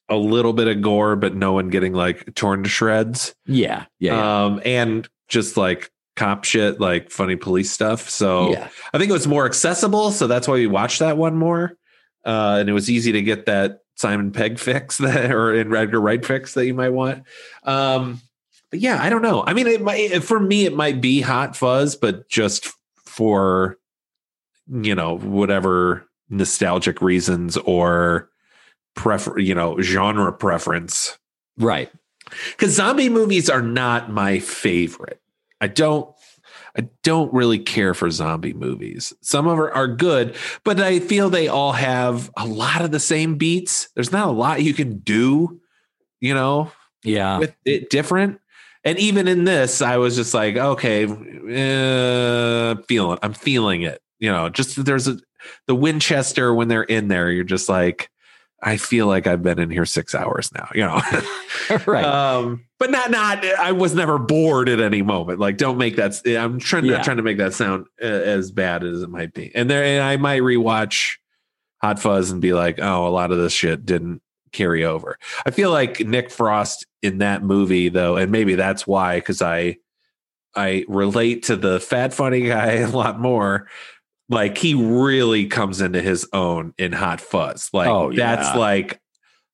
a little bit of gore, but no one getting like torn to shreds. yeah, yeah, yeah. Um, and just like cop shit, like funny police stuff. So yeah. I think it was more accessible. So that's why we watched that one more. Uh, and it was easy to get that Simon Pegg fix that or in Edgar Wright fix that you might want. Um, but yeah, I don't know. I mean, it might for me it might be Hot Fuzz, but just for you know whatever nostalgic reasons or prefer you know genre preference right. because zombie movies are not my favorite. I don't I don't really care for zombie movies. Some of them are good, but I feel they all have a lot of the same beats. There's not a lot you can do, you know, Yeah, with it different. And even in this, I was just like, okay, uh, feeling, I'm feeling it. You know, just there's a the Winchester when they're in there, you're just like, I feel like I've been in here six hours now. You know, right. um, but not not. I was never bored at any moment. Like, don't make that. I'm trying Yeah. not trying to make that sound uh, as bad as it might be. And there, and I might rewatch Hot Fuzz and be like, oh, a lot of this shit didn't carry over. I feel like Nick Frost in that movie, though, and maybe that's why, because I I relate to the fat funny guy a lot more. Like he really comes into his own in Hot Fuzz. Like Oh, that's like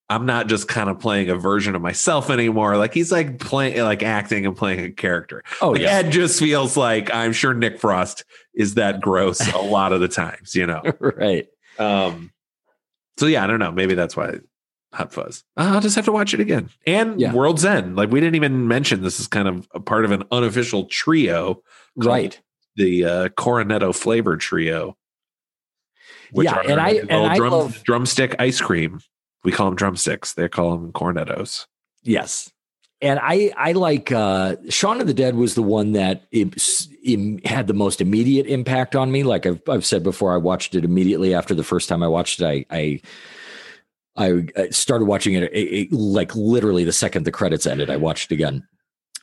I'm not just kind of playing a version of myself anymore. Like he's like playing, like acting and playing a character. oh Like yeah. Ed just feels like I'm sure Nick Frost is that gross a lot of the times, you know. right. Um, so yeah, I don't know. Maybe that's why Hot Fuzz. Uh, I'll just have to watch it again. And Yeah. World's End. Like we didn't even mention this is kind of a part of an unofficial trio, Right. The uh, Cornetto flavor trio. Yeah, and I- and I drum, love- drumstick ice cream. We call them drumsticks. They call them cornettos. Yes. And I I like uh Shaun of the Dead was the one that it, it had the most immediate impact on me. Like I've I've said before, I watched it immediately after the first time I watched it. I I I I started watching it, it, it- like literally the second the credits ended. I watched it again.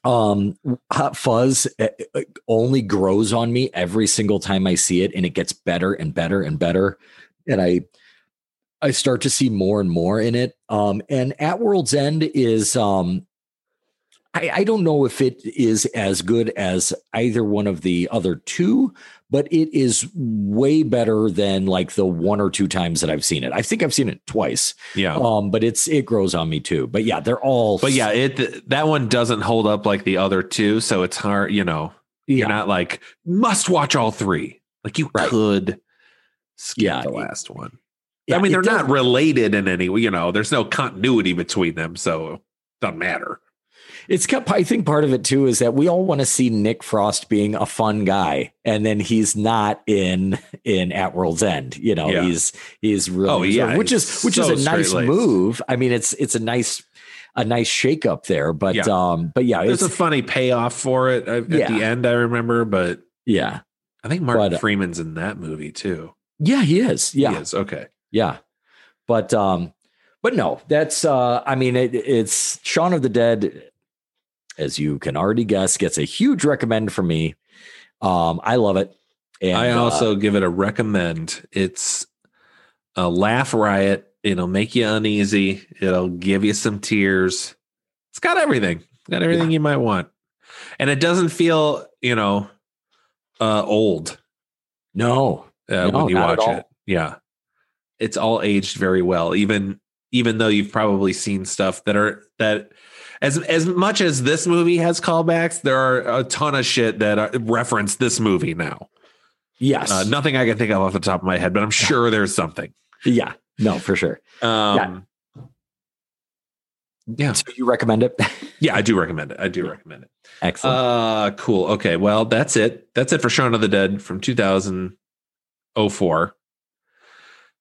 Um, Hot Fuzz uh, uh, only grows on me every single time I see it, and it gets better and better and better. And I I start to see more and more in it. Um, and At World's End is um I, I don't know if it is as good as either one of the other two, but it is way better than like the one or two times that I've seen it. I think I've seen it twice. Yeah. Um, but it's it grows on me too. But yeah, they're all But yeah, it that one doesn't hold up like the other two, so it's hard. You know, yeah. you're not like must watch all three. Like you Right. could skip Yeah, the last one. yeah, I mean, they're not related in any way. You know, there's no continuity between them, so it doesn't matter. It's kept, I think part of it too is that we all want to see Nick Frost being a fun guy, and then he's not in in At World's End. You know, Yeah. he's he's really Oh, yeah, which is which so is a nice move. I mean, it's it's a nice a nice shake up there, but Yeah. um, but yeah, There's it's a funny payoff for it at Yeah. the end. I remember, but yeah, I think Martin But, uh, Freeman's in that movie too. yeah, he is. Yeah, He is. Okay. Yeah. But um but no, that's uh I mean it, it's Shaun of the Dead as you can already guess gets a huge recommend from me. Um I love it. And I uh, also give it a recommend. It's a laugh riot. It'll make you uneasy. It'll give you some tears. It's got everything. It's got everything you might want. And it doesn't feel, you know, uh old no. uh, No, when you watch it. Yeah. It's all aged very well. Even even though you've probably seen stuff that are that as as much as this movie has callbacks, there are a ton of shit that are, reference this movie now. Yes. Uh, nothing I can think of off the top of my head, but I'm sure there's something. yeah. No, for sure. Um, yeah. So you recommend it? yeah, I do recommend it. I do recommend it. Excellent. Uh, cool. Okay, well, that's it. That's it for Shaun of the Dead from 2004.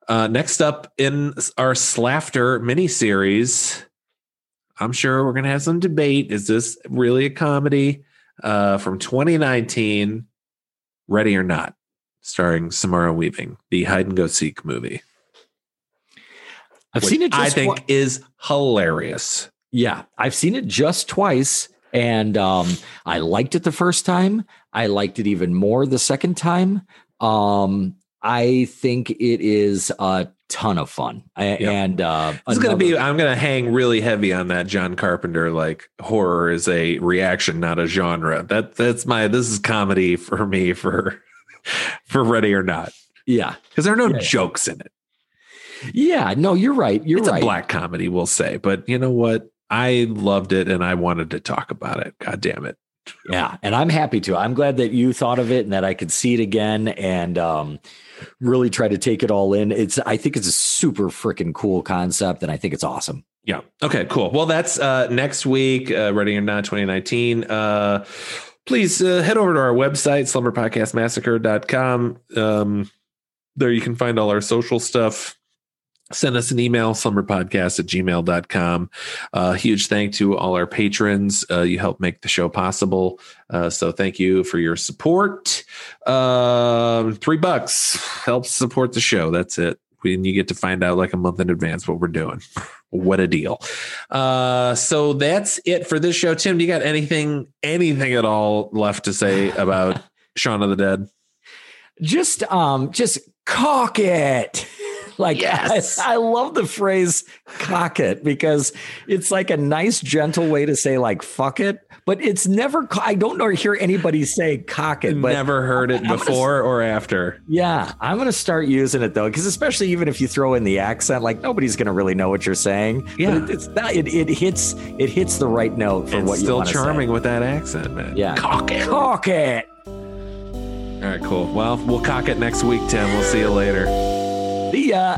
Uh, next up in our S'Laughter miniseries, I'm sure we're gonna have some debate. Is this really a comedy? Uh, from 2019, Ready or Not, starring Samara Weaving, the hide and go seek movie. I've seen it just I think is hilarious. Yeah, I've seen it just twice, and um, I liked it the first time. I liked it even more the second time. Um, I think it is a ton of fun, I, Yeah. and uh, It's gonna be. I'm gonna hang really heavy on that John Carpenter. Like horror is a reaction, not a genre. That that's my. This is comedy for me for for Ready or Not yeah, because there are no yeah. jokes in it. yeah. No, you're right. You're it's right. a black comedy, we'll say. But you know what? I loved it and I wanted to talk about it. God damn it! Yeah, and I'm happy to. I'm glad that you thought of it and that I could see it again and um, really try to take it all in. It's I think it's a super freaking cool concept, and I think it's awesome. Yeah. Okay. Cool. Well, that's uh, next week. Uh, Ready or Not 2019. Uh, please uh, head over to our website, slumberpodcastmassacre.com. Um, there you can find all our social stuff. Send us an email, slumberpodcast at gmail.com. Uh, huge thank to all our patrons. Uh, you help make the show possible. Uh, so thank you for your support. Um, three bucks helps support the show. That's it. And you get to find out like a month in advance what we're doing. What a deal. Uh, so that's it for this show. Tim, do you got anything, anything at all left to say about Shaun of the Dead? Just um, just cock it. Like Yes. I, I love the phrase cock it because it's like a nice, gentle way to say like fuck it, but it's never. I don't know hear anybody say cock it, but Never heard it I'm gonna before or after. Yeah, I'm gonna start using it though, because especially even if you throw in the accent, like nobody's gonna really know what you're saying. Yeah. but it, it's not. It, it hits. It hits the right note for And what you still want charming with that accent, man. Yeah. Cock it. Cock it. All right, cool. Well, we'll cock it next week, Tim. We'll see you later. See ya.